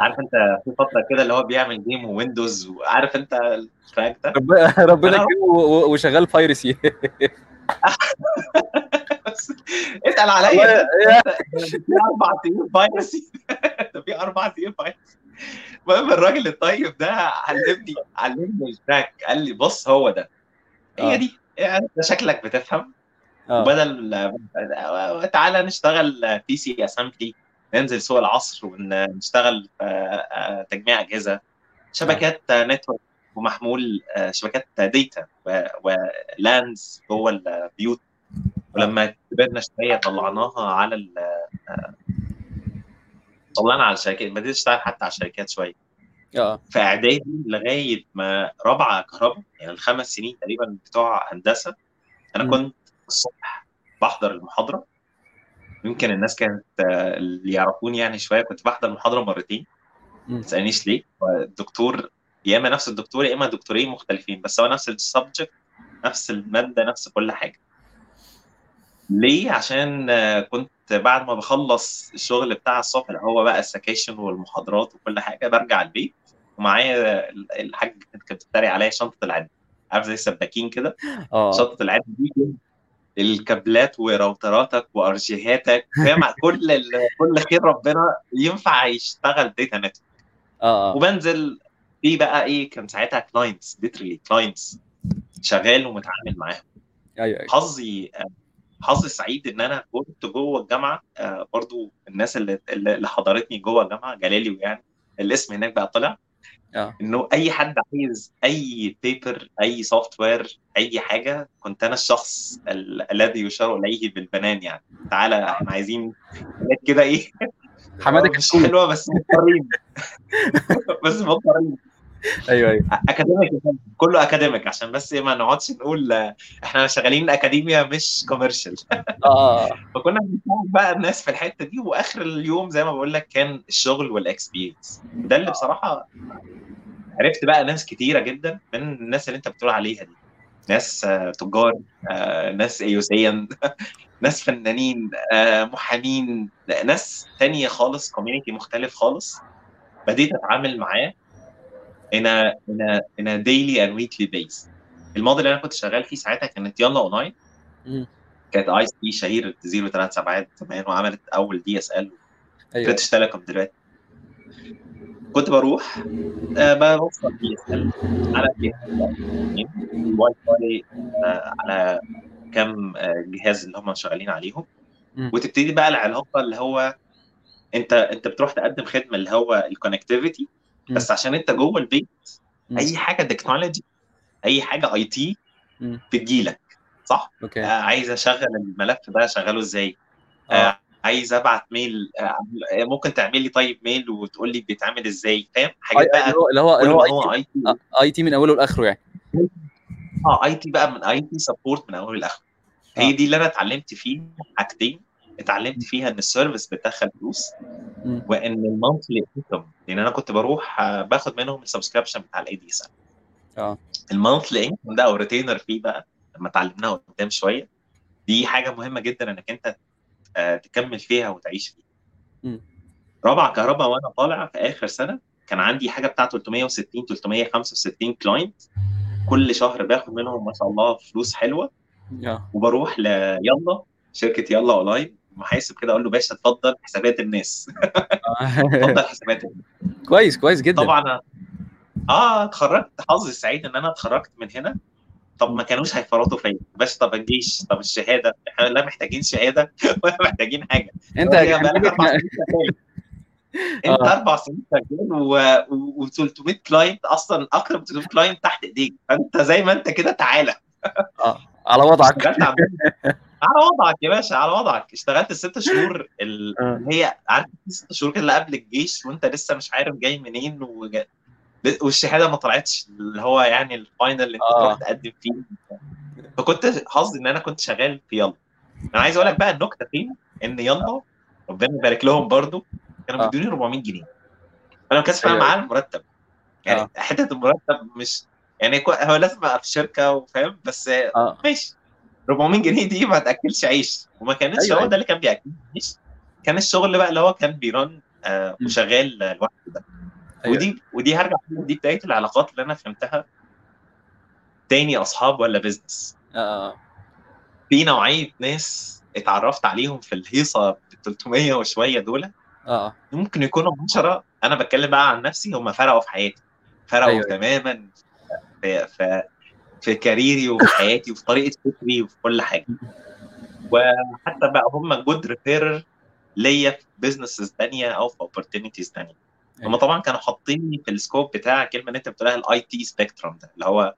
عارف انت في فترة كده اللي هو بيعمل game ويندوز وعارف انت ال track ده *laughs* ربنا يكرمه وشغال piracy اتقل عليا. في أربع piracy ده في أربع سنين piracy المهم الراجل الطيب ده علمني علمني ال track. قال لي بص هو ده. هي دي. يعني انت شكلك بتفهم. وبدل تعالى نشتغل PC assembly. ننزل سوق العصر ونشتغل تجميع أجهزة. شبكات نتورك ومحمول شبكات ديتا ولاندز جوه البيوت. ولما كبرنا شوية طلعناها على طلعنا على الشركات بديت أشتغل حتى على الشركات شوية. آه. في إعدادي لغاية ما رابعة كهرباء يعني الخمس سنين تقريبا بتوع هندسة أنا م. كنت الصبح بحضر المحاضرة. يمكن الناس كانت اللي يعرفوني يعني شوية كنت بحضر المحاضره مرتين. ما تسألنيش ليه. الدكتور يا إما نفس الدكتور يا إما دكتورين مختلفين بس هو نفس ال subject نفس المادة نفس كل حاجة. ليه؟ عشان كنت بعد ما بخلص الشغل بتاع الصبح اللي هو بقى السكاشن والمحاضرات وكل حاجة برجع البيت ومعايا الحاج كانت بتتريق عليا شنطة العد عارف زي السباكين كده؟ شنطة العد دي الكابلات وراوتراتك وأرجيهاتك. فاهم؟ *laughs* كل كل خير ربنا ينفع يشتغل data network آه وبنزل في بقى إيه؟ كان ساعتها clients literally clients شغال ومتعامل معاهم. أيوه أيوه. حظي حظي سعيد إن أنا كنت جوه الجامعة. آه برضو الناس اللي اللي حضرتني جوه الجامعة جلالي ويعني الاسم هناك بقى طلع. آه. إنه أي حد عايز أي paper أي software أي حاجة كنت أنا الشخص ال- الذي يشار إليه بالبنان يعني. تعالى إحنا عايزين كده إيه؟ حمادة *laughs* مش حلوة بس مضطرين. *laughs* بس مضطرين. أيوه أيوه. academic كله academic عشان بس إيه ما نقعدش نقول آه، إحنا شغالين أكاديميا مش commercial آه *laughs* فكنا بنساعد بقى الناس في الحتة دي وآخر اليوم زي ما بقول لك كان الشغل وال experience ده اللي بصراحة عرفت بقى ناس كتيرة جدا من الناس اللي أنت بتقول عليها دي. ناس آه، تجار آه، ناس AUCian *laughs* ناس فنانين آه، محامين ناس تانية خالص community مختلف خالص. بديت أتعامل معاه. In a in a in a daily and weekly base الماضي اللي أنا كنت شغال فيه ساعتها كانت يلا اونلاين. كانت ISP شهير 037 زمان وعملت أول DSL أيوه. British Telecom دلوقتي. كنت بروح آه بوصل DSL على الواي فاي آه على كم آه جهاز اللي هم شغالين عليهم. وتبتدي بقى العلاقة اللي هو أنت أنت بتروح تقدم خدمة اللي هو ال connectivity بس عشان انت جوه البيت. أي حاجة technology أي حاجة IT. بتجيلك صح؟ أوكي آه عايز أشغل الملف ده أشغله إزاي؟ آه آه عايز أبعت mail آه ممكن تعمل لي طيب mail وتقول لي بيتعمل إزاي فاهم؟ حاجات اللي بقى اللي هو اللي هو IT IT من أوله لآخره يعني آه IT بقى من IT support من أوله لآخره آه. هي دي اللي أنا اتعلمت فيها حاجتين اتعلمت فيها إن ال service بتدخل فلوس. وإن ال monthly income لأن أنا كنت بروح آه، باخد منهم ال subscription بتاع ال ADSL آه. ال monthly income ده أو retainer فيه بقى لما اتعلمناها قدام شوية دي حاجة مهمة جدا إنك أنت آه، تكمل فيها وتعيش فيها. رابعه كهرباء وأنا طالع في آخر سنة كان عندي حاجة بتاع 360 365 client كل شهر باخد منهم ما شاء الله فلوس حلوة. آه. وبروح ل يلا شركة يلا اونلاين محاسب كده أقول له باشا اتفضل حسابات الناس. *laughs* اتفضل حسابات الناس. كويس كويس جدا. طبعا آه اتخرجت. حظي سعيد إن أنا اتخرجت من هنا. طب ما كانوش هيفرطوا فيا. بس طب الجيش طب الشهادة. إحنا لا محتاجين شهادة *laughs* ولا محتاجين حاجة. أنت شغال. *laughs* أنت آه. أربع سنين شغال و300 client أصلا أكتر من 300 client تحت إيديك. فأنت زي ما أنت كده تعالى. آه، على وضعك على وضعك يا باشا على وضعك اشتغلت الست شهور ال- آه. اللي هي عارف الست شهور اللي قبل الجيش وانت لسه مش عارف جاي منين وجا... والشهادة ما طلعتش اللي هو يعني ال final اللي انت آه. تقدم فيه فكنت حظي إن أنا كنت شغال في يلا أنا عايز أقول لك بقى النكتة فين إن يلا ربنا يبارك لهم برضو كانوا آه. بيدوني 400 جنيه أنا ما كانش فارق أيوة. معايا المرتب يعني آه. حتة المرتب مش يعني كو- هو لازم أبقى في شركة وفاهم بس آه. ماشي. 400 جنيه دي ما تأكلش عيش. وما كانش أيوة، هو أيوة. ده اللي كان بيأكل عيش. كان الشغل بقى اللي هو كان بيرن آه. وشغال آه، لوحده ده. أيوة. ودي ودي هرجع دي بدايه العلاقات اللي أنا فهمتها. تاني أصحاب ولا business آه في نوعية ناس اتعرفت عليهم في الهيصة ب 300 وشوية دول. آه ممكن يكونوا 10 أنا بتكلم بقى عن نفسي هم فرقوا في حياتي. فرقوا أيوة. أيوة. تماما. في في في career ي وفي حياتي وفي طريقة فكري وفي كل حاجة وحتى بقى هم good referrer ليا في businesses ثانية أو في opportunities ثانية هم. طبعا كانوا حاطيني في ال scope بتاع الكلمة اللي أنت بتقولها ال IT spectrum ده اللي هو.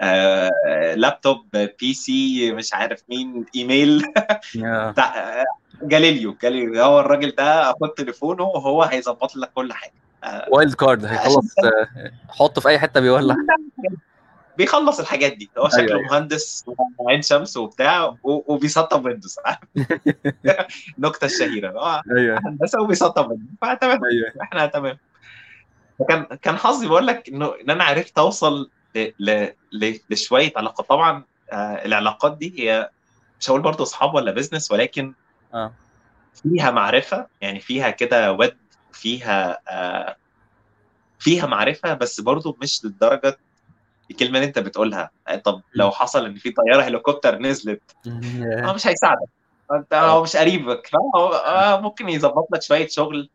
آه laptop PC مش عارف مين ايميل. *laughs* بتاع آه، جاليليو جاليليو هو الراجل ده خد تليفونه وهو هيظبط لك كل حاجة wild card هيخلص آه، حطه في أي حتة بيولع. بيخلص الحاجات دي. هو شكله أيوة. مهندس وعين شمس وبتاع وبيسطب Windows. *laughs* النكته الشهيره هو أيوه. هندسة وبيسطب Windows. فتمام. أيوه. إحنا تمام. فكان كان حظي بقول لك إنه إن أنا عرفت أوصل ل... ل... ل... لشوية علاقات طبعا آه العلاقات دي هي مش هقول برضه أصحاب ولا business ولكن آه. فيها معرفة يعني فيها كده ود فيها آه فيها معرفة بس برضه مش للدرجة الكلمة اللي انت بتقولها. آه، طب لو حصل ان في طيارة هليكوبتر نزلت هو مش هيساعدك. انت هو مش قريبك. فهو آه، ممكن يظبط لك شوية شغل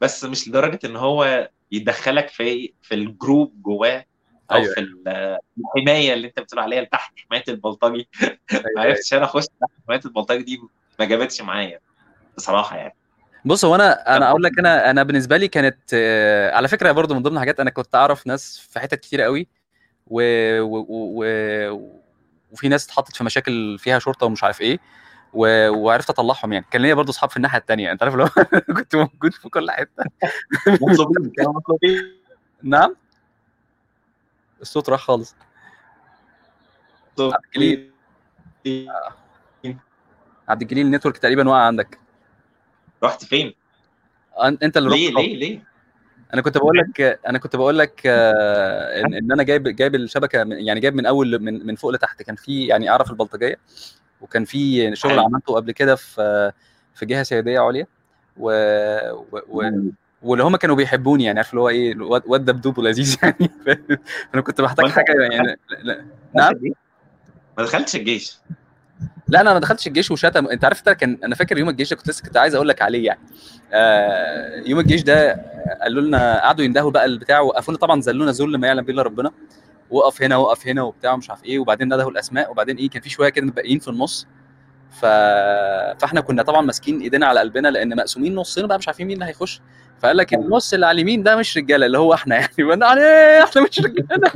بس مش لدرجة ان هو يدخلك في في الجروب جواه أو أيوة. في ال- الحماية اللي انت بتقول عليها تحت حماية البلطجي. ما *laughs* أيوة. عرفتش أنا اخش تحت حماية البلطجي دي ما جابتش معايا بصراحة يعني. بص هو أنا أنا أقول لك أنا أنا بالنسبة لي كانت آه، على فكرة برضو من ضمن الحاجات أنا كنت أعرف ناس في حتت كتيرة قوي و... و... و... وفي ناس اتحطت في مشاكل فيها شرطة ومش عارف إيه و... وعرفت أطلعهم يعني. كان ليا برضو أصحاب في الناحية التانية أنت عارف لو *laughs* كنت موجود في كل حتة. *laughs* نعم. الصوت راح خالص. عبد الجليل. عبد الجليل النتورك تقريبا واقع عندك. رحت فين؟ أنت اللي ليه رحت ليه ليه؟ أنا كنت بقول لك أنا كنت بقول لك آه، ان إن أنا جايب جايب الشبكة يعني جايب من أول من من فوق لتحت. كان في يعني أعرف البلطجية وكان في شغل. عملته قبل كده في في جهة سيادية عليا. و, و... و... واللي هم كانوا بيحبوني يعني عارف اللي هو إيه واد دبدوب ولذيذ *laughs* يعني. أنا كنت محتاج وأنت- حاجة يعني. لا, نعم؟ ما دخلتش الجيش. لا أنا ما دخلتش الجيش وشتم. أنت عارف كان أنا فاكر يوم الجيش ده كنت لسه كنت عايز أقول لك عليه يعني. آه يوم الجيش ده قالوا لنا قعدوا يندهوا بقى البتاع وقفونا طبعا ذلونا ذل ما يعلم به إلا ربنا. وقف هنا وقف هنا وبتاع ومش عارف إيه وبعدين ندهوا الأسماء وبعدين إيه كان في شوية كده متبقيين في النص. ف... فإحنا كنا طبعا ماسكين إيدينا على قلبنا لأن مقسومين نصين بقى مش عارفين مين اللي هيخش. فقال لك النص اللي على اليمين ده مش رجالة اللي هو إحنا يعني. *laughs* إحنا مش رجالة.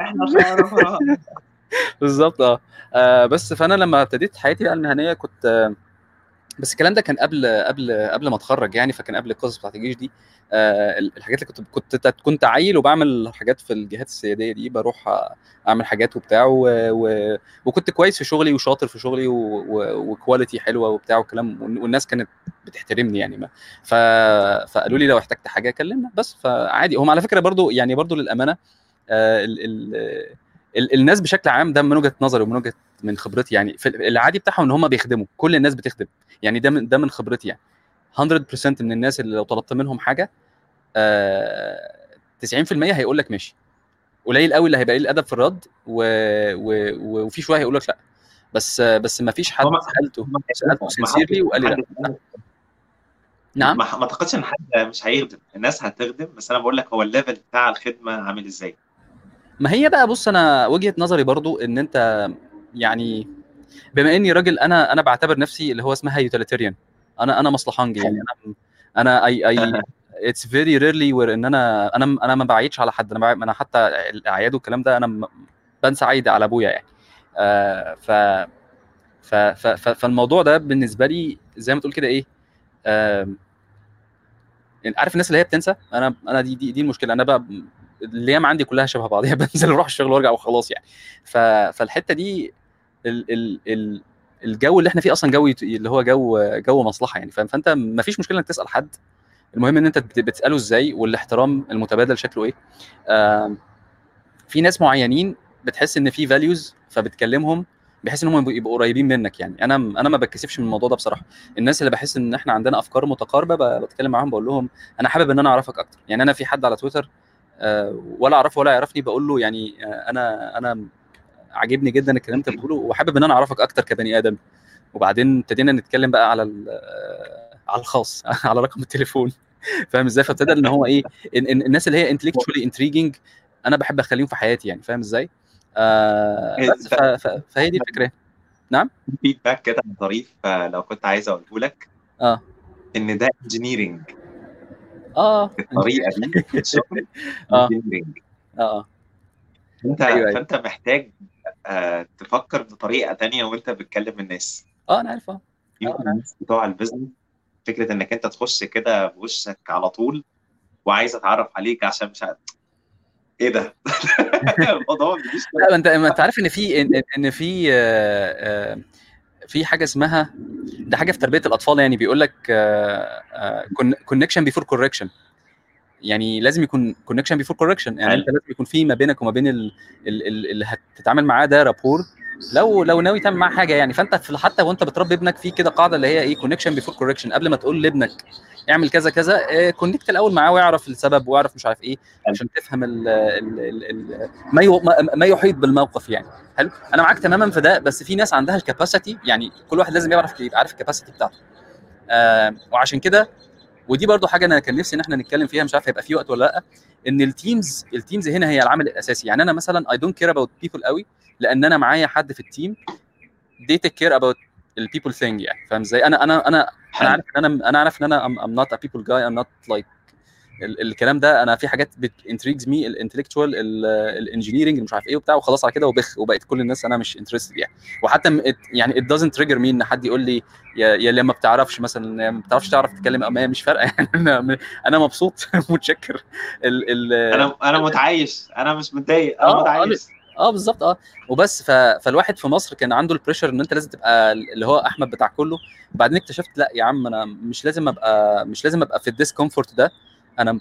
إحنا بالظبط آه. آه، بس فأنا لما ابتديت حياتي بقى المهنية كنت آه، بس الكلام ده كان قبل قبل قبل ما اتخرج يعني فكان قبل القصص بتاعت الجيش دي آه، الحاجات اللي كنت كنت كنت عيل وبعمل حاجات في الجهات السيادية دي بروح أعمل حاجات وبتاع و... و... وكنت كويس في شغلي وشاطر في شغلي. وكواليتي حلوة وبتاع والكلام وال- والناس كانت بتحترمني يعني ما ف... فقالوا لي لو احتجت حاجة كلمنا بس فعادي هم على فكرة برضو يعني برضو للأمانة آه، ال... ال... ال... الناس بشكل عام ده من وجهة نظري ومن وجهة من خبرتي يعني في العادي بتاعهم إن هم بيخدموا كل الناس بتخدم. يعني ده من ده من خبرتي يعني. 100% من الناس اللي لو طلبت منهم حاجة آه 90% هيقول لك ماشي. قليل قوي اللي هيبقى قليل الأدب في الرد و... و... و... وفي شوية هيقول لك لأ. بس بس ما فيش حد سألته سألته sincerely وقال لي لأ. نعم؟ ما ما أعتقدش إن حد مش هيخدم. الناس هتخدم بس أنا بقول لك هو ال level بتاع الخدمة عامل إزاي. ما هي بقى بص أنا وجهة نظري برضو إن أنت يعني بما إني راجل أنا أنا بعتبر نفسي اللي هو اسمها utilitarian أنا أنا مصلحنجي يعني. أنا أنا I I it's very rarely where إن أنا أنا أنا ما بعيدش على حد. أنا أنا حتى الأعياد والكلام ده أنا بنسى عيد على أبويا يعني. آه ف ف ف ف فالموضوع ده بالنسبة لي زي ما تقول كده إيه يعني عارف الناس اللي هي بتنسى؟ أنا أنا دي دي, دي المشكلة. أنا بقى الأيام عندي كلها شبه بعضيها *laughs* بنزل أروح الشغل وارجع وخلاص يعني. ف فالحتة دي ال ال ال الجو اللي إحنا فيه أصلا جو اللي هو جو جو مصلحة يعني فأنت ما فيش مشكلة إنك تسأل حد. المهم إن أنت بت- بتسأله إزاي والاحترام المتبادل شكله إيه. في ناس معينين بتحس إن في values فبتكلمهم بحيث إن هم يبقوا قريبين منك يعني. أنا أنا ما بتكسفش من الموضوع ده بصراحة. الناس اللي بحس إن إحنا عندنا أفكار متقاربة بتكلم معاهم بقول لهم أنا حابب إن أنا أعرفك أكتر. يعني أنا في حد على تويتر ولا أعرفه ولا يعرفني بقول له يعني آه، أنا أنا عاجبني جدا الكلام اللي أنت بتقوله وحابب إن أنا أعرفك أكتر كبني آدم. وبعدين ابتدينا نتكلم بقى على آه، على الخاص *laughs* على رقم التليفون. فاهم إزاي؟ فابتدى إن هو إيه إن إن الناس اللي هي انتلكشوالي انتريجنج أنا بحب أخليهم في حياتي يعني فاهم إزاي؟ آه بس. ف... فهي دي الفكرة. feedback كده ظريف آه، لو كنت عايز أقوله لك. آه. إن ده engineering آه الطريقة دي *laughs* في الشغل. engineering آه انت أيوة، أيوة. فأنت محتاج آه، تفكر بطريقة تانية وأنت بتكلم الناس آه أنا عارف آه يمكن آه. الناس بتوع ال business فكرة إنك أنت تخش كده بوشك على طول وعايز أتعرف عليك عشان مش عارف إيه ده *laughs* الموضوع. لا ما أنت أنت عارف إن في إن, إن في آه، آه، في حاجة اسمها ده حاجة في تربية الأطفال يعني بيقول لك connection before correction يعني لازم يكون connection before correction يعني. أنت لازم يكون في ما بينك وما بين ال- ال- ال- اللي هتتعامل معاه ده rapport لو لو ناوي تعمل معاه حاجة يعني فأنت في حتى وأنت بتربي ابنك في كده قاعدة اللي هي إيه connection before correction قبل ما تقول لابنك اعمل كذا كذا connect الأول معاه ويعرف السبب ويعرف مش عارف إيه. عشان تفهم ال ال ال ال ما ما- يحيط بالموقف يعني. حلو؟ أنا معاك تماما في ده بس في ناس عندها ال capacity يعني كل واحد لازم يعرف يبقى عارف ال capacity بتاعته. آه وعشان كده ودي برضو حاجة أنا كان نفسي إن إحنا نتكلم فيها مش عارف هيبقى في وقت ولا لأ إن ال teams ال teams هنا هي العامل الأساسي. يعني أنا مثلا I don't care about people قوي لأن أنا معايا حد في ال team they take care about ال people thing يعني. فاهم إزاي؟ أنا أنا أنا أنا عارف إن أنا أنا عارف إن أنا not a people guy I'm not like ال- الكلام ده. أنا في حاجات بت intrigues me ال intellectual ال engineering مش عارف إيه وبتاع وخلاص على كده وبخ وبقت كل الناس أنا مش interested يعني. وحتى يعني it doesn't trigger me إن حد يقول لي يا يا اللي ما بتعرفش مثلا يا ما بتعرفش تعرف تتكلم ما مش فارقة *laughs* يعني أنا أنا مبسوط *laughs* متشكر. ال ال أنا أنا متعايش أنا مش متضايق أنا آه، متعايش. آه بالظبط آه. وبس ف... فالواحد في مصر كان عنده ال pressure إن أنت لازم تبقى اللي هو أحمد بتاع كله. بعدين اكتشفت لأ يا عم أنا مش لازم أبقى مش لازم أبقى في ال discomfort ده. أنا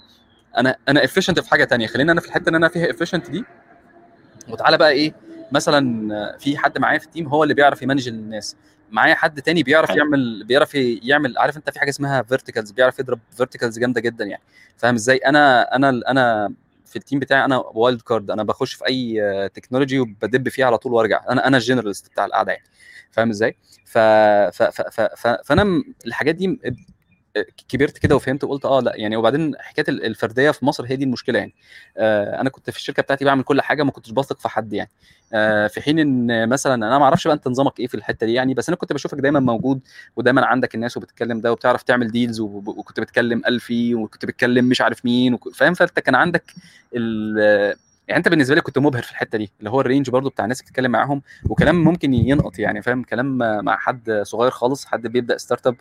أنا أنا efficient في حاجة تانية. خلينا أنا في الحتة اللي أنا فيها efficient دي. وتعالى بقى إيه مثلا في حد معايا في ال team هو اللي بيعرف ي manage الناس. معايا حد تاني بيعرف. يعمل بيعرف يعمل عارف أنت في حاجة اسمها verticals بيعرف يضرب verticals جامدة جدا يعني. فاهم إزاي؟ أنا أنا أنا في ال team بتاعي أنا wild card أنا بخش في أي technology وبدب فيها على طول وأرجع أنا أنا ال generalist بتاع القعدة يعني فاهم إزاي. فأنا الحاجات دي كبرت كده وفهمت وقلت آه لأ يعني وبعدين حكاية ال- الفردية في مصر هي دي المشكلة يعني. آه أنا كنت في الشركة بتاعتي بعمل كل حاجة ما كنتش بثق في حد يعني. آه في حين إن مثلا أنا ما أعرفش بقى أنت نظامك إيه في الحتة دي يعني بس أنا كنت بشوفك دايما موجود ودايما عندك الناس وبتتكلم ده وبتعرف تعمل deals وكنت بتكلم ألفي وكنت بتكلم مش عارف مين فاهم؟ فأنت كان عندك يعني أنت بالنسبة لي كنت مبهر في الحتة دي اللي هو ال range برضو بتاع الناس اللي بتتكلم معاهم وكلام ممكن ينقط يعني فاهم؟ كلام مع حد صغير خالص حد بيبدأ startup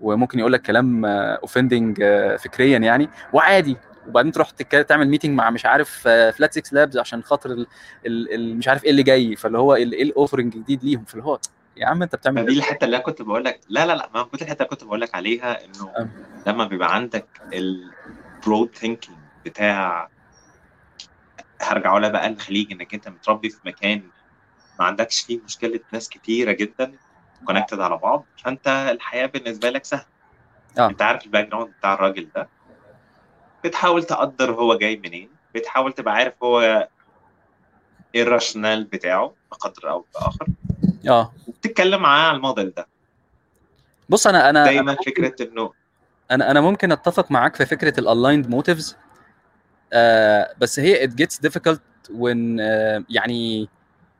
وممكن يقول لك كلام offending فكريا يعني وعادي وبعدين تروح تعمل meeting مع مش عارف Flat6Labs عشان خاطر ال ال ال مش عارف إيه اللي جاي فاللي هو إيه ال offering الجديد ليهم فاللي هو يا عم أنت بتعمل دي؟ الحتة اللي أنا كنت بقول لك لا لا لا ما كنت الحتة اللي كنت بقول لك عليها إنه آه. لما بيبقى عندك ال broad thinking بتاع هرجع أقولها بقى الخليج إنك أنت متربي في مكان ما عندكش فيه مشكلة ناس كتيرة جدا connected على بعض فأنت الحياة بالنسبة لك سهلة. آه. أنت عارف ال background بتاع الراجل ده. بتحاول تقدر هو جاي منين بتحاول تبقى عارف هو إيه ال rationale بتاعه بقدر أو بآخر. آه. وبتتكلم معاه على الموديل ده. بص أنا أنا دايما أنا فكرة إنه أنا أنا ممكن أتفق معاك في فكرة ال aligned motives آه بس هي gets difficult when آه يعني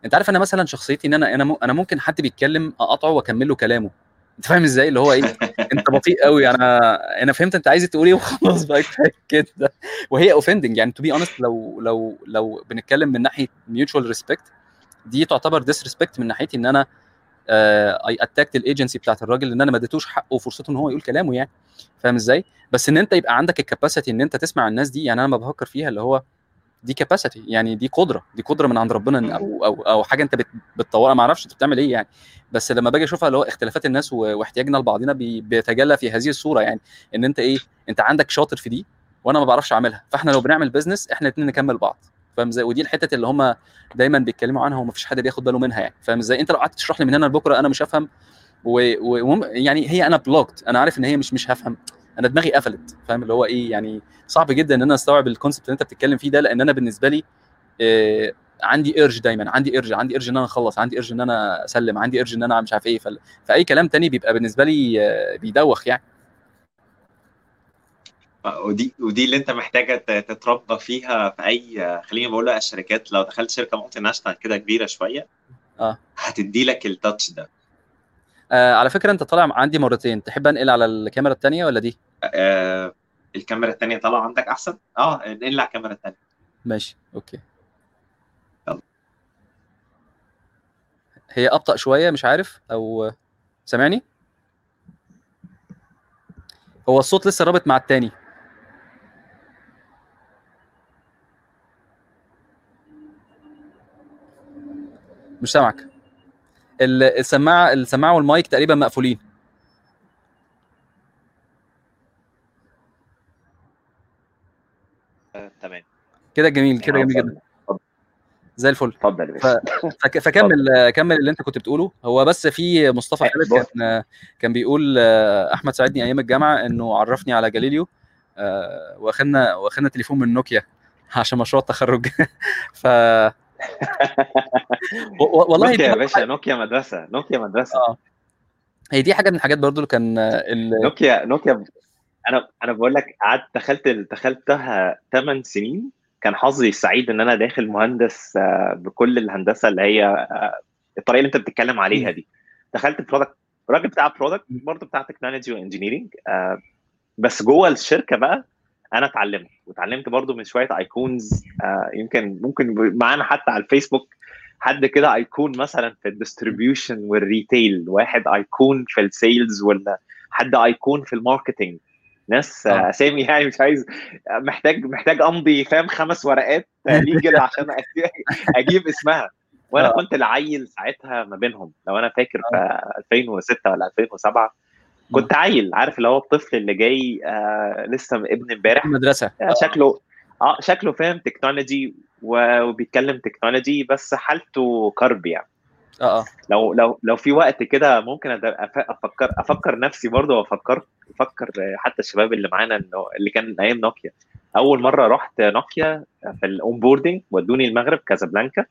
انت عارف أنا مثلا شخصيتي إن أنا أنا أنا ممكن حد بيتكلم أقاطعه وأكمل له كلامه. أنت فاهم إزاي؟ اللي هو إيه؟ *laughs* أنت بطيء قوي أنا أنا فهمت أنت عايز تقول إيه وخلاص بقى. كفايه *laughs* كده. وهي offending يعني to be honest لو لو لو بنتكلم من ناحية mutual respect دي تعتبر disrespect من ناحيتي إن أنا I attacked ال agency بتاعت الراجل إن أنا ما اديتوش حقه وفرصته إن هو يقول كلامه يعني. فاهم إزاي؟ بس إن أنت يبقى عندك ال capacity إن أنت تسمع الناس دي. يعني أنا ما بفكر فيها اللي هو دي capacity يعني دي قدرة دي قدرة من عند ربنا أو أو أو حاجة أنت بت- بتطورها ما أعرفش أنت بتعمل إيه يعني. بس لما باجي أشوفها اللي هو اختلافات الناس واحتياجنا لبعضنا بي- بيتجلى في هذه الصورة يعني إن أنت إيه أنت عندك شاطر في دي وأنا ما بعرفش أعملها. فإحنا لو بنعمل business إحنا الاثنين نكمل بعض. فاهم إزاي؟ ودي الحته اللي هم دايما بيتكلموا عنها وما فيش حد بياخد باله منها يعني. فاهم إزاي؟ أنت لو قعدت تشرح لي من هنا لبكرة أنا مش هفهم و... و... يعني هي أنا blocked أنا عارف إن هي مش مش هفهم. أنا دماغي قفلت فاهم؟ اللي هو إيه يعني صعب جدا إن أنا أستوعب ال concept اللي أنت بتتكلم فيه ده لأن أنا بالنسبة لي آه، عندي urge دايما عندي urge عندي urge إن أنا أخلص عندي urge إن أنا أسلم عندي urge إن أنا مش عارف إيه فال... فأي كلام تاني بيبقى بالنسبة لي آه، بيدوخ يعني. ودي ودي اللي أنت محتاجة تتربى فيها في أي خليني بقول لك الشركات. لو دخلت شركة multinational كده كبيرة شوية آه. هتدي لك ال touch ده. آه على فكرة أنت طالع عندي مرتين تحب أنقل على الكاميرا الثانية ولا دي؟ آه الكاميرا الثانية طالعة عندك أحسن؟ آه انقل على الكاميرا الثانية ماشي okay. يلا. هي أبطأ شوية مش عارف أو سامعني؟ هو الصوت لسه رابط مع التاني. مش سامعك. السماعه السماعة والمايك تقريبا مقفولين. آه، تمام. كده جميل كده جميل. جدا. زي الفل. اتفضل يا ف... باشا فك... فكمل كمل اللي انت كنت بتقوله. هو بس في مصطفى خالد بص. كان كان بيقول آه، أحمد ساعدني أيام الجامعة إنه عرفني على جاليليو آه، واخدنا واخدنا تليفون من نوكيا عشان مشروع التخرج. *laughs* ف والله نوكيا يا باشا نوكيا مدرسة نوكيا مدرسة. آه. هي دي حاجة من الحاجات برضو اللي كان آه، ال... نوكيا نوكيا أنا أنا بقول لك قعدت دخلت دخلتها 8 سنين. كان حظي سعيد إن أنا داخل مهندس آه، بكل الهندسة اللي هي آه، الطريقة اللي أنت بتتكلم عليها دي. دخلت product الراجل بتاع product برضه بتاع technology و engineering بس جوه الشركة بقى أنا اتعلمت واتعلمت برضه من شوية icons يمكن ممكن معانا حتى على الفيسبوك حد كده icon مثلا في ال distribution وال retail واحد icon في ال sales ولا حد icon في ال marketing ناس آه. آه، أسامي يعني مش عايز محتاج محتاج امضي فاهم خمس ورقات legal عشان أجيب- *laughs* أجيب اسمها وأنا آه. كنت العيل ساعتها ما بينهم لو أنا فاكر في 2006 ولا 2007 كنت عيل عارف اللي هو الطفل اللي جاي آه لسه ابن امبارح؟ المدرسة. آه، شكله آه شكله فاهم technology وبيتكلم technology بس حالته كرب يعني. آه آه. لو لو لو في وقت كده ممكن أفكر أفكر نفسي برضه وأفكر أفكر حتى الشباب اللي معانا اللي كان أيام نوكيا. أول مرة رحت نوكيا في ال onboarding ودوني المغرب كازابلانكا.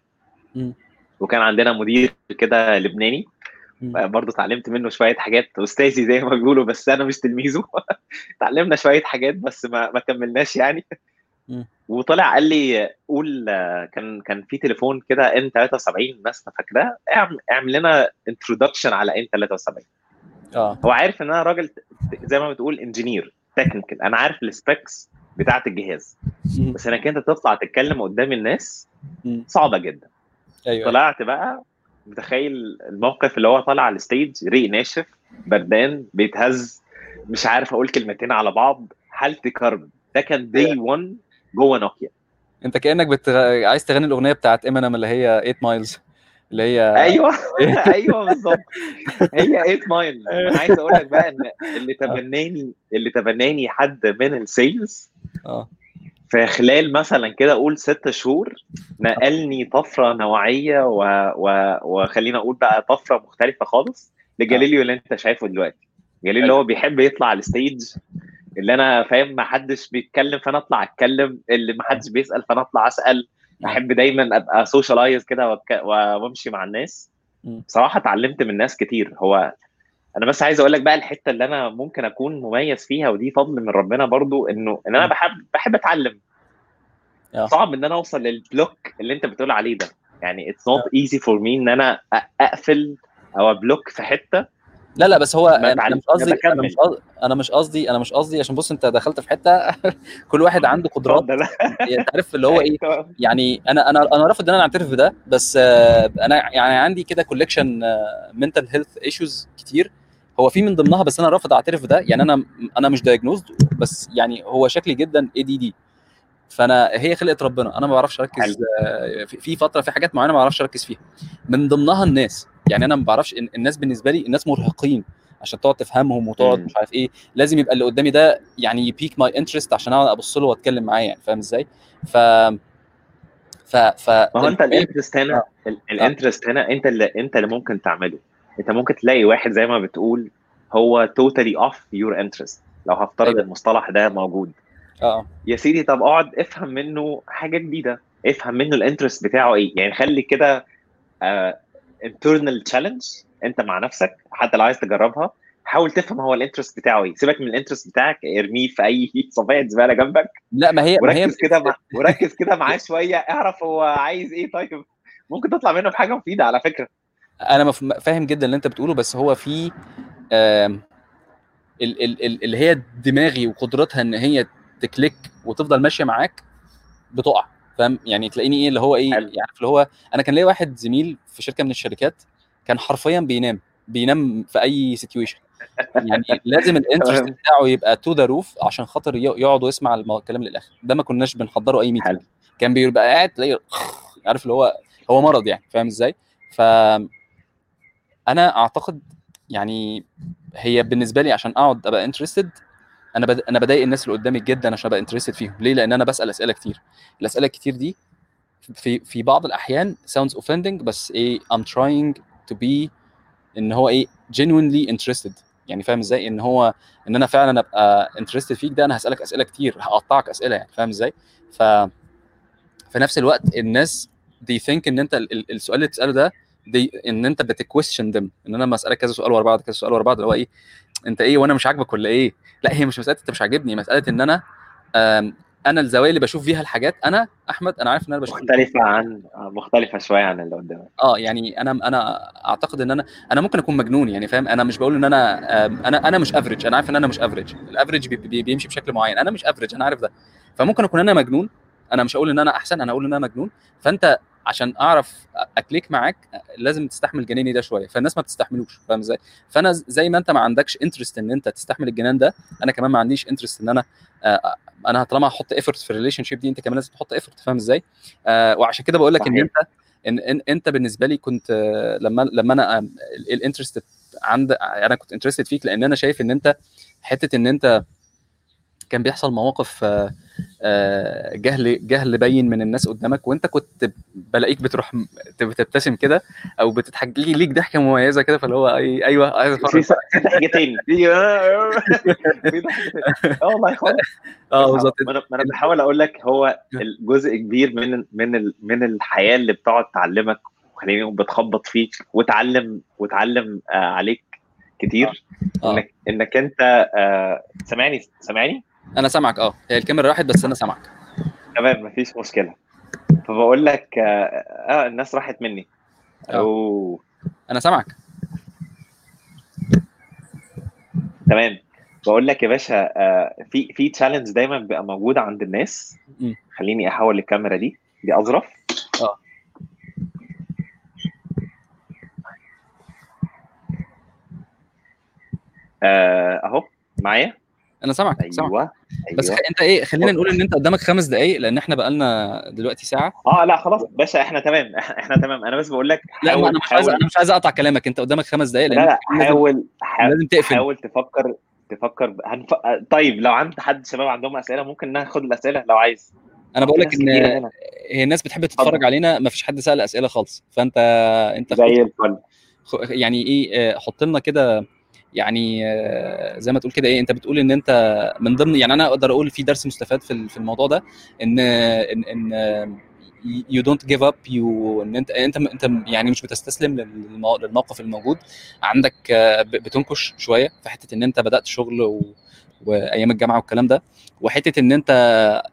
وكان عندنا مدير كده لبناني. برضه اتعلمت منه شوية حاجات أستاذي زي ما بيقولوا بس أنا مش تلميذه. *laughs* اتعلمنا شوية حاجات بس ما ما كملناش يعني. وطلع قال لي قول كان كان في تليفون كده N73 الناس فاكراه. اعمل اعمل لنا introduction على N73 آه. هو عارف إن أنا راجل زي ما بتقول engineer technical أنا عارف ال specs بتاعة الجهاز. بس إنك أنت تطلع تتكلم قدام الناس. صعبة جدا. أيوه. طلعت بقى متخيل الموقف اللي هو طالع على ال stage ريق ناشف بردان بيتهز مش عارف أقول كلمتين على بعض حالتي كرب ده كان day 1 جوه نوكيا. أنت كأنك بت... عايز تغني الأغنية بتاعت امينيم اللي هي 8 Miles اللي هي أيوه. *laughs* أيوه بالظبط. هي 8 Mile أنا عايز أقول لك بقى إن اللي تبناني اللي تبناني حد من ال sales آه. في خلال مثلا كده أقول ست شهور نقلني طفرة نوعية و... و... وخلينا أقول بقى طفرة مختلفة خالص لجاليليو اللي أنت شايفه دلوقتي. جاليليو اللي هو بيحب يطلع على ال stage اللي أنا فاهم ما حدش بيتكلم فأنا أطلع أتكلم اللي ما حدش بيسأل فأنا أطلع أسأل. احب دايما أبقى socialize كده وأمشي مع الناس. بصراحة اتعلمت من ناس كتير. هو أنا بس عايز أقول لك بقى الحتة اللي أنا ممكن أكون مميز فيها ودي فضل من ربنا برضو إنه إن أنا. بحب بحب أتعلم. آه. صعب إن أنا أوصل لل block اللي أنت بتقول عليه ده. يعني it's not easy for me إن أنا أقفل أو أ block في حتة. لا لا بس هو أنا مش قصدي أنا أنا مش قصدي أنا مش قصدي أنا مش قصدي عشان بص أنت دخلت في حتة *laughs* كل واحد عنده قدرات. يعني أنت عارف اللي هو إيه؟ *laughs* يعني أنا أنا أنا رافض إن أنا أعترف بده بس آه، أنا يعني عندي كده collection mental health issues كتير. هو في من ضمنها بس أنا رافض أعترف بده. يعني أنا أنا مش diagnosed بس يعني هو شكلي جدا ADD فأنا هي خلقه ربنا. أنا ما بعرفش أركز آه، في فترة في حاجات معينة ما بعرفش أركز فيها. من ضمنها الناس. يعني أنا ما بعرفش الناس بالنسبة لي الناس مرهقين عشان تقعد تفهمهم وتقعد. مش عارف إيه. لازم يبقى اللي قدامي ده يعني ي pique my interest عشان أقعد أبص له وأتكلم معاه يعني. فاهم إزاي؟ ف ف ف ما هو أنت ال interest هنا ال- ال interest هنا أنت اللي أنت اللي ممكن تعمله. انت ممكن تلاقي واحد زي ما بتقول هو totally off your interest لو هفترض أيوة. المصطلح ده موجود. آه. يا سيدي طب اقعد افهم منه حاجة جديدة. افهم منه ال interest بتاعه إيه. يعني خلي كده internal challenge انت مع نفسك حتى لو عايز تجربها حاول تفهم هو ال interest بتاعه إيه. سيبك من ال interest بتاعك ارميه في اي *laughs* صفيحه زبالة جنبك. لا ما هي ما هي وركز كده مع... *laughs* وركز كده معاه شوية اعرف هو عايز إيه. طيب ممكن تطلع منه بحاجة مفيدة على فكرة. أنا فاهم جدا اللي أنت بتقوله بس هو في اللي هي دماغي وقدرتها إن هي ت click وتفضل ماشية معاك بتقع فاهم يعني تلاقيني إيه اللي هو إيه. يعني اللي هو أنا كان ليا واحد زميل في شركة من الشركات كان حرفيا بينام بينام في أي situation يعني *laughs* لازم ال interest. بتاعه يبقى to the roof عشان خاطر يقعد ويسمع الكلام للآخر ده ما كناش بنحضره أي meeting. كان بيبقى قاعد تلاقيه *laughs* عارف اللي هو هو مرض يعني فاهم إزاي ف أنا أعتقد يعني هي بالنسبة لي عشان أقعد أبقى interested أنا بد... أنا بضايق الناس اللي قدامي جدا عشان أبقى interested فيهم. ليه؟ لأن أنا بسأل أسئلة كتير. الأسئلة الكتير دي في في بعض الأحيان sounds offending بس إيه I'm trying to be إن هو إيه genuinely interested. يعني فاهم إزاي؟ إن هو إن أنا فعلا أبقى interested فيك ده أنا هسألك أسئلة كتير هقطعك أسئلة يعني فاهم إزاي؟ ف في نفس الوقت الناس they think إن أنت ال- ال- السؤال اللي بتسأله ده دي إن أنت بت question them. إن أنا لما أسألك كذا سؤال ورا بعض كذا سؤال ورا بعض اللي هو إيه؟ أنت إيه؟ وأنا مش عاجبك ولا إيه؟ لا هي مش مسألة أنت مش عاجبني مسألة إن أنا أنا الزوايا اللي بشوف فيها الحاجات أنا أحمد أنا عارف إن أنا بشوف مختلفة عن مختلفة شوية عن اللي قدامك. آه يعني أنا أنا أعتقد إن أنا أنا ممكن أكون مجنون يعني فاهم؟ أنا مش بقول إن أنا أنا أنا مش average أنا عارف إن أنا مش average ال average بي بي بيمشي بشكل معين. أنا مش average أنا عارف ده. فممكن أكون أنا مجنون أنا مش هقول إن أنا أحسن أنا هقول إن أنا مجنون. فأنت عشان اعرف ا click معاك لازم تستحمل جناني ده شوية. فالناس ما بتستحملوش فاهم إزاي؟ فانا زي ما انت ما عندكش interest ان انت تستحمل الجنان ده أنا كمان ما عنديش interest ان أنا آه، أنا طالما هحط effort في ال relationship دي انت كمان لازم تحط effort فاهم إزاي؟ آه وعشان كده بقول لك ان. انت ان, إن انت بالنسبة لي كنت آه، لما لما أنا ال interest عند أنا كنت interested فيك لأن أنا شايف ان انت حتة ان انت كان بيحصل مواقف آه، آه، جهل جهل باين من الناس قدامك وانت كنت بلاقيك بتروح بتبتسم كده أو بتضحك لي ليك ضحكة مميزة كده فاللي هو أي أيوه عايز في اتفرج في ضحكتين. في *laughs* *laughs* في ضحكتين. آه والله خالص *laughs* آه بالظبط. ما أنا بحاول أقول لك هو الجزء كبير من من من الحياة اللي بتقعد تعلمك وخليني بتخبط فيك وتعلم وتعلم آه عليك كتير. آه. إنك إنك أنت آه سامعني سامعني؟ أنا سامعك آه. هي الكاميرا راحت بس أنا سامعك. تمام مفيش مشكلة. فبقول لك آه, آه الناس راحت مني. آه. اوه أنا سامعك. تمام. بقول لك يا باشا آه في في تشالنج دايما بيبقى موجود عند الناس. خليني أحول الكاميرا دي. دي أظرف. آه. آه، أهو. معايا؟ أنا سامعك سامعك. أيوه بس خ- أنت إيه خلينا نقول إن أنت قدامك خمس دقائق لأن إحنا بقالنا دلوقتي ساعة. آه لا خلاص باشا إحنا تمام إحنا تمام. أنا بس بقول لك لا حاول أنا مش عايز أنا مش عايز أقطع كلامك. أنت قدامك خمس دقائق لا لأن لا لازم- حاول حاول, لازم تقفل. حاول تفكر تفكر هنف... طيب لو عند حد شباب عندهم أسئلة ممكن ناخد الأسئلة لو عايز. أنا بقول لك إن. هي الناس بتحب تتفرج. علينا ما فيش حد سأل أسئلة خالص. فأنت أنت زي الفل. خ- يعني إيه آه، حط لنا كده يعني آه، زي ما تقول كده إيه أنت بتقول إن أنت من ضمن يعني أنا أقدر أقول في درس مستفاد في ال- في الموضوع ده إن إن آه، you don't give up you إن أنت أنت أنت يعني مش بتستسلم للمو- للموقف الموجود. عندك آه، بتنكش شوية في حتة إن أنت بدأت شغل و... وأيام الجامعة والكلام ده. وحتة إن أنت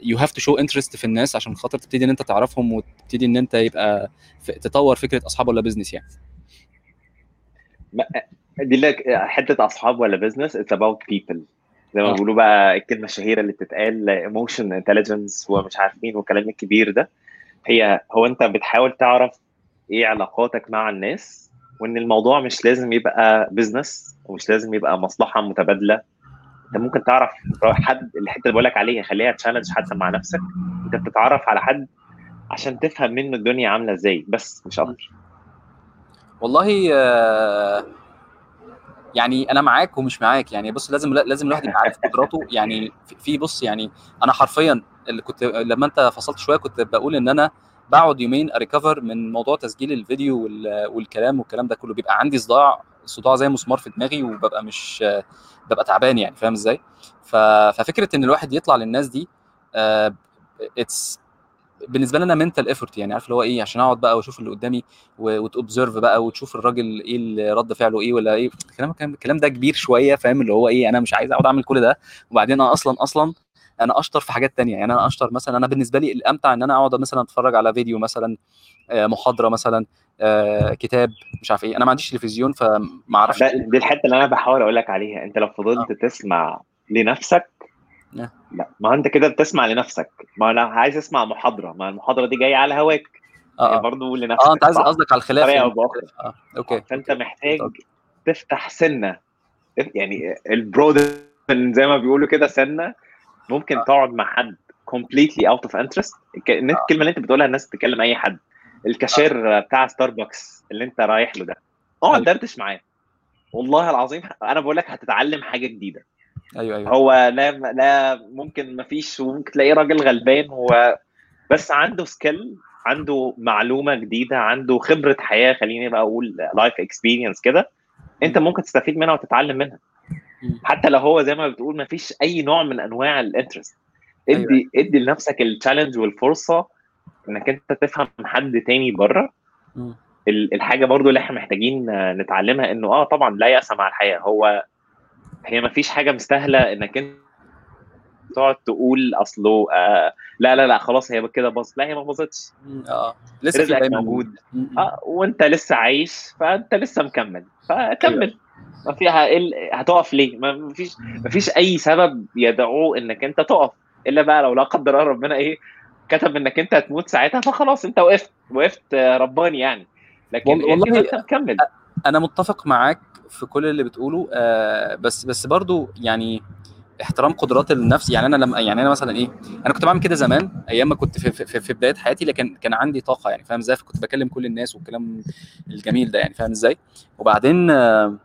you have to show interest في الناس عشان خاطر تبتدي إن أنت تعرفهم وتبتدي إن أنت يبقى تطور فكرة أصحاب ولا business يعني. دي لك حتة أصحاب ولا business it's about people زي ما آه. بيقولوا بقى الكلمة الشهيرة اللي بتتقال emotion intelligence ومش عارف مين والكلام الكبير ده. هي هو أنت بتحاول تعرف إيه علاقاتك مع الناس وإن الموضوع مش لازم يبقى business ومش لازم يبقى مصلحة متبادلة. أنت ممكن تعرف حد الحتة اللي بقول لك عليها خليها challenge حتى مع نفسك. أنت بتتعرف على حد عشان تفهم منه الدنيا عاملة إزاي بس مش أكتر. والله آه، يعني أنا معاك ومش معاك. يعني بص لازم لازم الواحد يبقى عارف قدراته. يعني في- بص يعني أنا حرفيا اللي كنت لما أنت فصلت شوية كنت بقول إن أنا بقعد يومين اريكفر من موضوع تسجيل الفيديو وال- والكلام والكلام ده كله. بيبقى عندي صداع صداع زي مسمار في دماغي وببقى مش ببقى تعبان يعني فاهم إزاي؟ ففكرة إن الواحد يطلع للناس دي it's بالنسبة لنا mental effort يعني عارف اللي هو إيه عشان أقعد بقى وأشوف اللي قدامي وت observe بقى وتشوف الراجل إيه اللي رد فعله إيه ولا إيه الكلام الكلام ده كبير شوية فاهم اللي هو إيه أنا مش عايز أقعد أعمل كل ده وبعدين أنا أصلا أصلا أنا أشطر في حاجات تانية يعني أنا أشطر مثلا أنا بالنسبة لي الأمتع إن أنا أقعد مثلا أتفرج على فيديو مثلا آه، محاضرة مثلا آه، كتاب مش عارف إيه أنا ما عنديش تلفزيون فما أعرفش إيه. دي الحتة اللي أنا بحاول أقول لك عليها أنت لو فضلت تسمع لنفسك آه. لا. ما انت كده بتسمع لنفسك. ما أنا عايز اسمع محاضرة. ما المحاضرة دي جاية على هواك. آه آه. برضه لنفسك. آه انت عايز؟ قصدك على الخلاف يعني. آه okay. فانت okay. محتاج تفتح سنة. يعني ال broaden زي ما بيقولوا كده سنة ممكن تقعد مع حد completely out of interest. الك- الكلمة اللي انت بتقولها الناس تكلم أي حد. الكاشير بتاع ستاربكس اللي انت رايح له ده. اقعد. دردش معاه. والله العظيم أنا بقول لك هتتعلم حاجة جديدة. أيوه أيوه. هو لا لا ممكن ما فيش وممكن تلاقيه راجل غلبان هو بس عنده skill عنده معلومة جديدة عنده خبرة حياة خليني بقى أقول life experience كده أنت ممكن تستفيد منها وتتعلم منها. حتى لو هو زي ما بتقول ما فيش أي نوع من أنواع ال interest ادي ادي لنفسك التشالنج والفرصة إنك أنت تفهم حد تاني بره. الحاجة برضو اللي إحنا محتاجين نتعلمها إنه آه طبعا لا يأس مع الحياة. هو هي ما فيش حاجة مستاهلة إنك أنت تقعد تقول أصله آه لا لا لا خلاص هي كده باظت. لا هي ما باظتش. آه. لسه رزقك موجود. آه وأنت لسه عايش فأنت لسه مكمل. فكمل. ما فيها إل- هتقف ليه؟ ما فيش ما فيش أي سبب يدعو إنك أنت تقف. إلا بقى لو لا قدر الله ربنا إيه كتب إنك أنت هتموت ساعتها فخلاص أنت وقفت وقفت آه، رباني يعني. لكن والله- أنت مكمل. أنا متفق معاك في كل اللي بتقوله آه بس بس برضو يعني احترام قدرات النفس. يعني أنا لما يعني أنا مثلا إيه أنا كنت بعمل كده زمان أيام ما كنت في, في, في بداية حياتي لكن كان عندي طاقة يعني فاهم إزاي؟ فكنت بكلم كل الناس والكلام الجميل ده يعني فاهم إزاي؟ وبعدين آه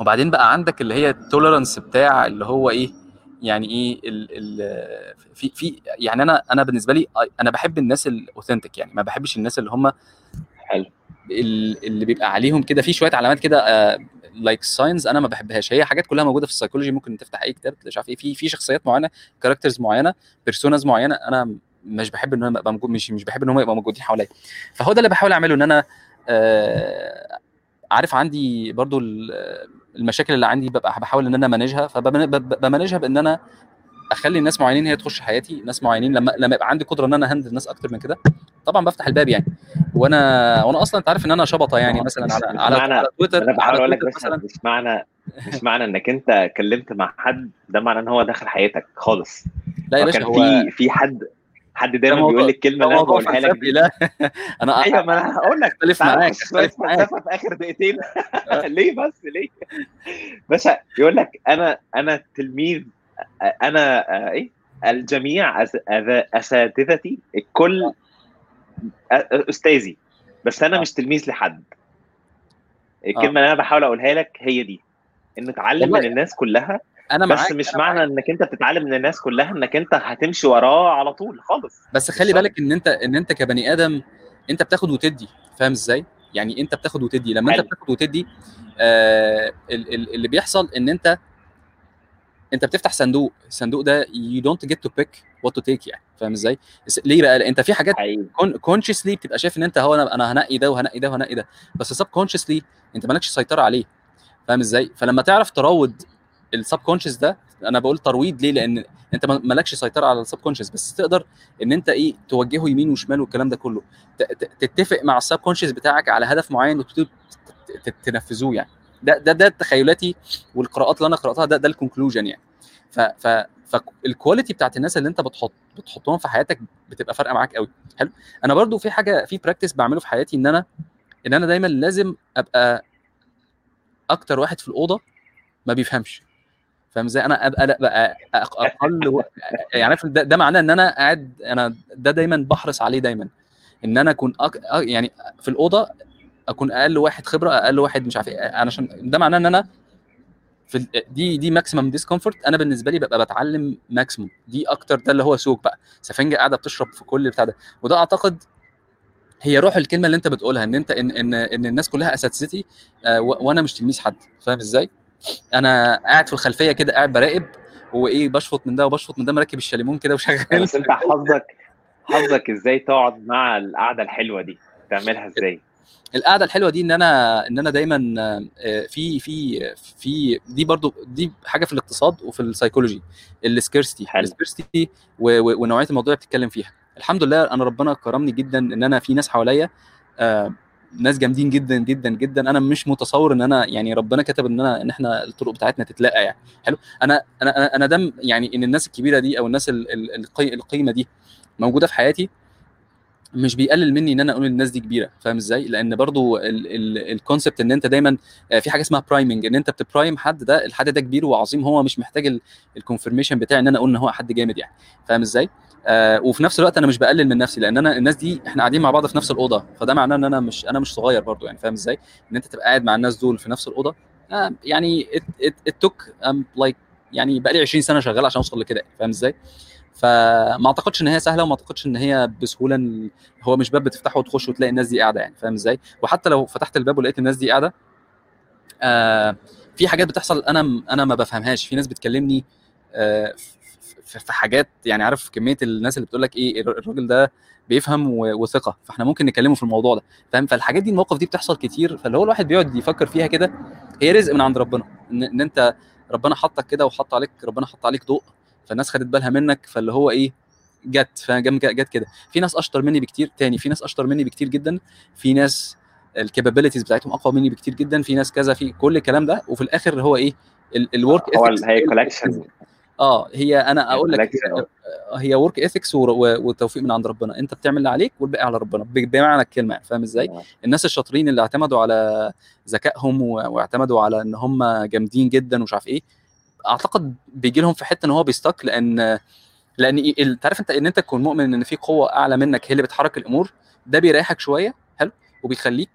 وبعدين بقى عندك اللي هي ال tolerance بتاع اللي هو إيه يعني إيه ال ال في في يعني أنا أنا بالنسبة لي أنا بحب الناس ال authentic يعني ما بحبش الناس اللي هم حلو. اللي بيبقى عليهم كده في شوية علامات كده like signs أنا ما بحبهاش. هي حاجات كلها موجودة في السايكولوجي ممكن تفتح أي كتاب مش عارف إيه. في في شخصيات معينة characters معينة personas معينة أنا مش بحب إن يبقى موجود مش مش بحب إن هم يبقوا موجودين حواليا. فهو ده اللي بحاول أعمله إن أنا آه، عارف عندي برضو ال- المشاكل اللي عندي ببقى بحاول إن أنا مانجها فبمانجها بإن أنا أخلي ناس معينين هي تخش حياتي ناس معينين لما لما يبقى عندي قدرة إن أنا هندل ناس أكتر من كده. طبعا بفتح الباب يعني. وأنا وأنا أصلا أنت عارف إن أنا شبطة يعني مثلا مش- على مش على, معنى- على تويتر أنا بحاول أقول لك مثلا. مش معنى مش معنى إنك أنت اتكلمت مع حد ده معنى إن هو دخل حياتك خالص. لا يا باشا هو في في حد حد دايما بيقول لي الكلمة اللي أنا بقولها لك دي. لا. *laughs* أنا أيوه ما أنا هقول لك أختلف معاك أختلف معاك. في آخر دقيقتين؟ *laughs* ليه بس؟ ليه؟ باشا يقول لك أنا أنا تلميذ أنا آه، إيه؟ الجميع أساتذتي الكل أستاذي بس أنا آه. مش تلميذ لحد الكلمة اللي أنا بحاول أقولها لك هي دي إن اتعلم من الناس كلها أنا بس معاك مش أنا معنى معاك. إنك أنت بتتعلم من الناس كلها إنك أنت هتمشي وراه على طول خالص بس خلي بالك إن أنت إن أنت كبني آدم أنت بتاخد وتدي فاهم إزاي يعني أنت بتاخد وتدي لما أنت حلو. بتاخد وتدي آه ال- ال- اللي بيحصل إن أنت انت بتفتح صندوق الصندوق ده you don't get to pick what to take يعني فاهم إزاي؟ ليه بقى؟ انت في حاجات كونشسلي بتبقى شايف ان انت هو أنا أنا هنقي ده وهنقي ده وهنقي ده بس subconsciously انت مالكش سيطرة عليه فاهم إزاي؟ فلما تعرف تروض ال subconscious ده أنا بقول ترويض ليه؟ لأن انت ما- مالكش سيطرة على ال subconscious بس تقدر ان انت إيه توجهه يمين وشمال والكلام ده كله تتفق مع ال subconscious بتاعك على هدف معين وتبتدوا ت- ت- تنفذوه يعني. ده ده ده تخيلاتي والقراءات اللي أنا قرأتها ده ده ال conclusion يعني. ف ف فال quality بتاعت الناس اللي أنت بتحط بتحطهم في حياتك بتبقى فارقة معاك قوي حلو؟ أنا برضو في حاجة في practice بعمله في حياتي إن أنا إن أنا دايما لازم أبقى أكتر واحد في الأوضة ما بيفهمش. فاهم إزاي؟ أنا أبقى لأ بقى أقل و... يعني عارف ده, ده معناه إن أنا قاعد أنا ده دايما بحرص عليه دايما. إن أنا أكون أك... يعني في الأوضة أكون أقل واحد خبرة أقل واحد مش عارف إيه عشان ده معناه إن أنا في دي دي maximum discomfort أنا بالنسبة لي ببقى بتعلم maximum دي أكتر ده اللي هو سوك بقى. سفنجة قاعدة بتشرب في كل بتاع ده. وده أعتقد هي روح الكلمة اللي أنت بتقولها إن أنت إن إن, إن الناس كلها اساتذتي آه، وأنا مش تلميذ حد. فاهم إزاي؟ أنا قاعد في الخلفية كده قاعد براقب وإيه بشفط من ده وبشفط من ده مركب الشاليمون كده وشغال. بس أنت حظك حظك إزاي تقعد مع القعدة الحلوة دي؟ تعملها إزاي؟ القعده الحلوه دي ان أنا ان أنا دايما آه، في في في دي برضو دي حاجة في الاقتصاد وفي السيكولوجي ال scarcity. ال scarcity ونوعيه الموضوع اللي بتتكلم فيها. الحمد لله انا ربنا كرمني جدا إن أنا في ناس حواليا آه، ناس جامدين جدا جدا جدا. أنا مش متصور إن أنا يعني ربنا كتب إن أنا إن إحنا الطرق بتاعتنا تتلاقى يعني. حلو. أنا أنا أنا دم يعني إن الناس الكبيرة دي أو الناس ال- ال- القي- القيمة دي موجودة في حياتي مش بيقلل مني إن أنا أقول الناس دي كبيرة فاهم إزاي؟ لأن برضو ال concept إن أنت دايما آه، في حاجة اسمها priming إن أنت بت prime حد ده الحد ده كبير وعظيم هو مش محتاج ال confirmation بتاعي إن أنا أقول إن هو حد جامد يعني فاهم إزاي؟ آه وفي نفس الوقت أنا مش بقلل من نفسي لأن أنا الناس دي إحنا قاعدين مع بعض في نفس الأوضة فده معناه إن أنا مش أنا مش صغير برضو يعني فاهم إزاي؟ إن أنت تبقى قاعد مع الناس دول في نفس الأوضة آه يعني took um, like يعني بقى لي 20 سنة شغال عشان أوصل لكده فاهم إزاي؟ فما أعتقدش إن هي سهلة وما أعتقدش إن هي بسهولة هو مش باب بتفتحه وتخش وتلاقي الناس دي قاعدة يعني فاهم إزاي؟ وحتى لو فتحت الباب ولقيت الناس دي قاعدة آه في حاجات بتحصل أنا أنا ما بفهمهاش. في ناس بتكلمني آه في حاجات يعني عارف كمية الناس اللي بتقول لك إيه الراجل ده بيفهم وثقة فإحنا ممكن نكلمه في الموضوع ده فاهم؟ فالحاجات دي المواقف دي بتحصل كتير فاللي هو الواحد بيقعد يفكر فيها كده هي رزق من عند ربنا. ان, إن أنت ربنا حطك كده وحط عليك ربنا حط عليك ضوء فالناس خدت بالها منك فاللي هو إيه جت جت كده. في ناس أشطر مني بكتير تاني في ناس أشطر مني بكتير جدا في ناس ال capabilities بتاعتهم أقوى مني بكتير جدا في ناس كذا في كل الكلام ده. وفي الآخر هو إيه ال work هو هي collection آه هي أنا أقول لك collection. هي work ethics وتوفيق من عند ربنا. أنت بتعمل اللي عليك والباقي على ربنا بمعنى الكلمة فاهم إزاي؟ الناس الشاطرين اللي اعتمدوا على ذكائهم واعتمدوا على إن هم جامدين جدا ومش عارف إيه أعتقد بيجي لهم في حتة إن هو بي stuck لأن لأن إيه- انت عارف أنت إن أنت تكون مؤمن إن في قوة أعلى منك هي اللي بتحرك الأمور ده بيريحك شوية حلو وبيخليك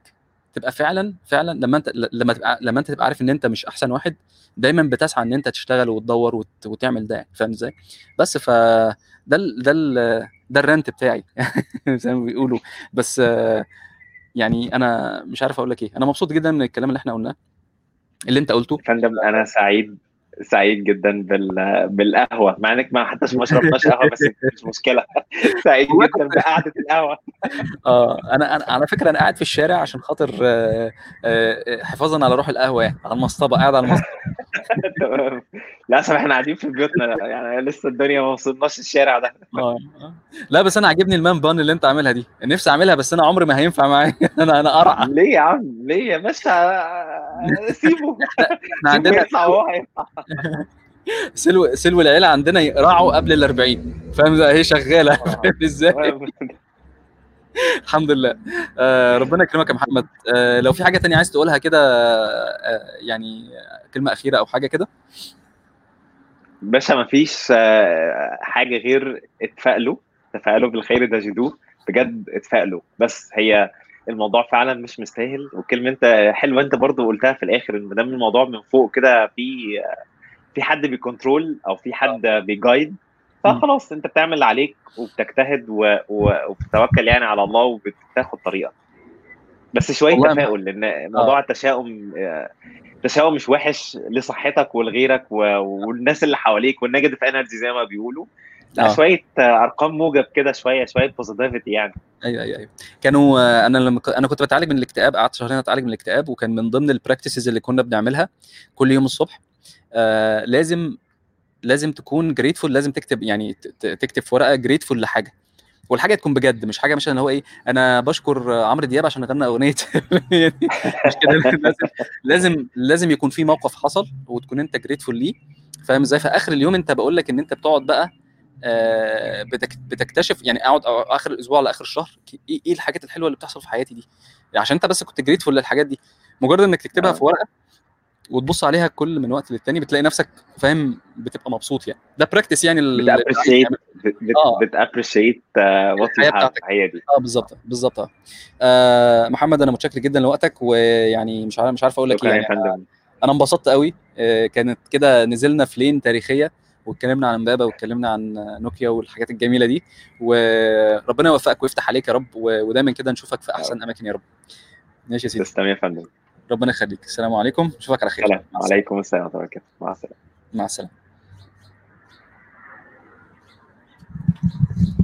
تبقى فعلا فعلا لما أنت لما تبقى لما أنت تبقى عارف إن أنت مش أحسن واحد دايما بتسعى إن أنت تشتغل وتدور وت... وتعمل ده يعني فاهم إزاي بس ف ده. ده. ده الرنت بتاعي *laughs* زي ما بيقولوا بس يعني أنا مش عارف أقول لك إيه أنا مبسوط جدا من الكلام اللي إحنا قلناه اللي أنت قلته فندم أنا سعيد سعيد جدا بال... بالقهوة مع إنك ما حتى ما شربناش قهوة بس مش مشكلة. *laughs* سعيد جدا بقعدة القهوة. آه أنا أنا على فكرة أنا قاعد في الشارع عشان خاطر آه، آه، حفاظا على روح القهوة يعني على المصطبة قاعد على المصطبة. *laughs* تمام. للأسف إحنا قاعدين في بيوتنا يعني لسه الدنيا ما وصلناش الشارع ده. آه آه. لا بس أنا عاجبني المان بان اللي أنت عاملها دي. نفسي أعملها بس أنا عمري ما هينفع معايا. *laughs* أنا أنا قرعه ليه يا عم؟ ليه يا باشا؟ *laughs* سيبه. إحنا عندنا يطلع هيطلع. *laughs* سلو سلو العيلة عندنا يقرعوا قبل ال 40 فاهم إزاي؟ هي *laughs* شغالة؟ فاهم إزاي؟ الحمد لله. آه ربنا يكرمك يا محمد. آه لو في حاجة تانية عايز تقولها كده آه يعني كلمة أخيرة أو حاجة كده؟ باشا ما فيش آه، حاجة غير اتفائلوا. تفائلوا بالخير تجدوه بجد اتفائلوا. بس هي الموضوع فعلا مش مستاهل. وكلمة أنت حلوة أنت برضو قلتها في الآخر إن دام الموضوع من فوق كده في في حد بي control أو في حد بي guide فخلاص أنت بتعمل اللي عليك وبتجتهد و... و... وبتتوكل يعني على الله وبتاخد طريقك. بس شوية تفاؤل لأن موضوع التشاؤم آه، التشاؤم مش وحش لصحتك ولغيرك و- والناس اللي حواليك وال negative energy زي ما بيقولوا. لا. آه. شوية آه، أرقام موجب كده شوية شوية positivity يعني. أيوه أيوه أيوه. كانوا آه، أنا لما أنا كنت بتعالج من الاكتئاب قعدت شهرين أتعالج من الاكتئاب وكان من ضمن ال practices اللي كنا بنعملها كل يوم الصبح آه لازم لازم تكون جريتفول لازم تكتب يعني تكتب في ورقة جريتفول لحاجة. والحاجة تكون بجد مش حاجة مثلا هو إيه أنا بشكر آه، عمرو دياب عشان غنى أغنية. *laughs* يعني مش كده. *laughs* لازم لازم لازم يكون في موقف حصل وتكون أنت جريتفول ليه. فاهم إزاي؟ في اخر اليوم أنت بقول لك إن أنت بتقعد بقى بتكتشف يعني أقعد آخر الأسبوع على آخر الشهر إيه إيه الحاجات الحلوة اللي بتحصل في حياتي دي؟ عشان أنت بس كنت grateful للحاجات دي. مجرد إنك تكتبها آه. في ورقة وتبص عليها كل من وقت للتاني بتلاقي نفسك فاهم بتبقى مبسوط يعني. ده practice يعني بت appreciate آه. بت appreciate what. هي دي. آه بالظبط بالظبط. آه، محمد أنا متشكر جدا لوقتك ويعني مش عارف مش عارف أقول لك إيه. يعني أنا انبسطت قوي آه، كانت كده نزلنا في lane تاريخية. واتكلمنا عن امبابة واتكلمنا عن نوكيا والحاجات الجميلة دي. وربنا يوفقك ويفتح عليك يا رب ودايما كده نشوفك في أحسن أماكن يا رب. ماشي يا سيدي. تسلم يا فندم. ربنا يخليك. السلام عليكم. نشوفك على خير. السلام عليكم السلام ورحمة الله وبركاته. مع السلامة. مع السلامة.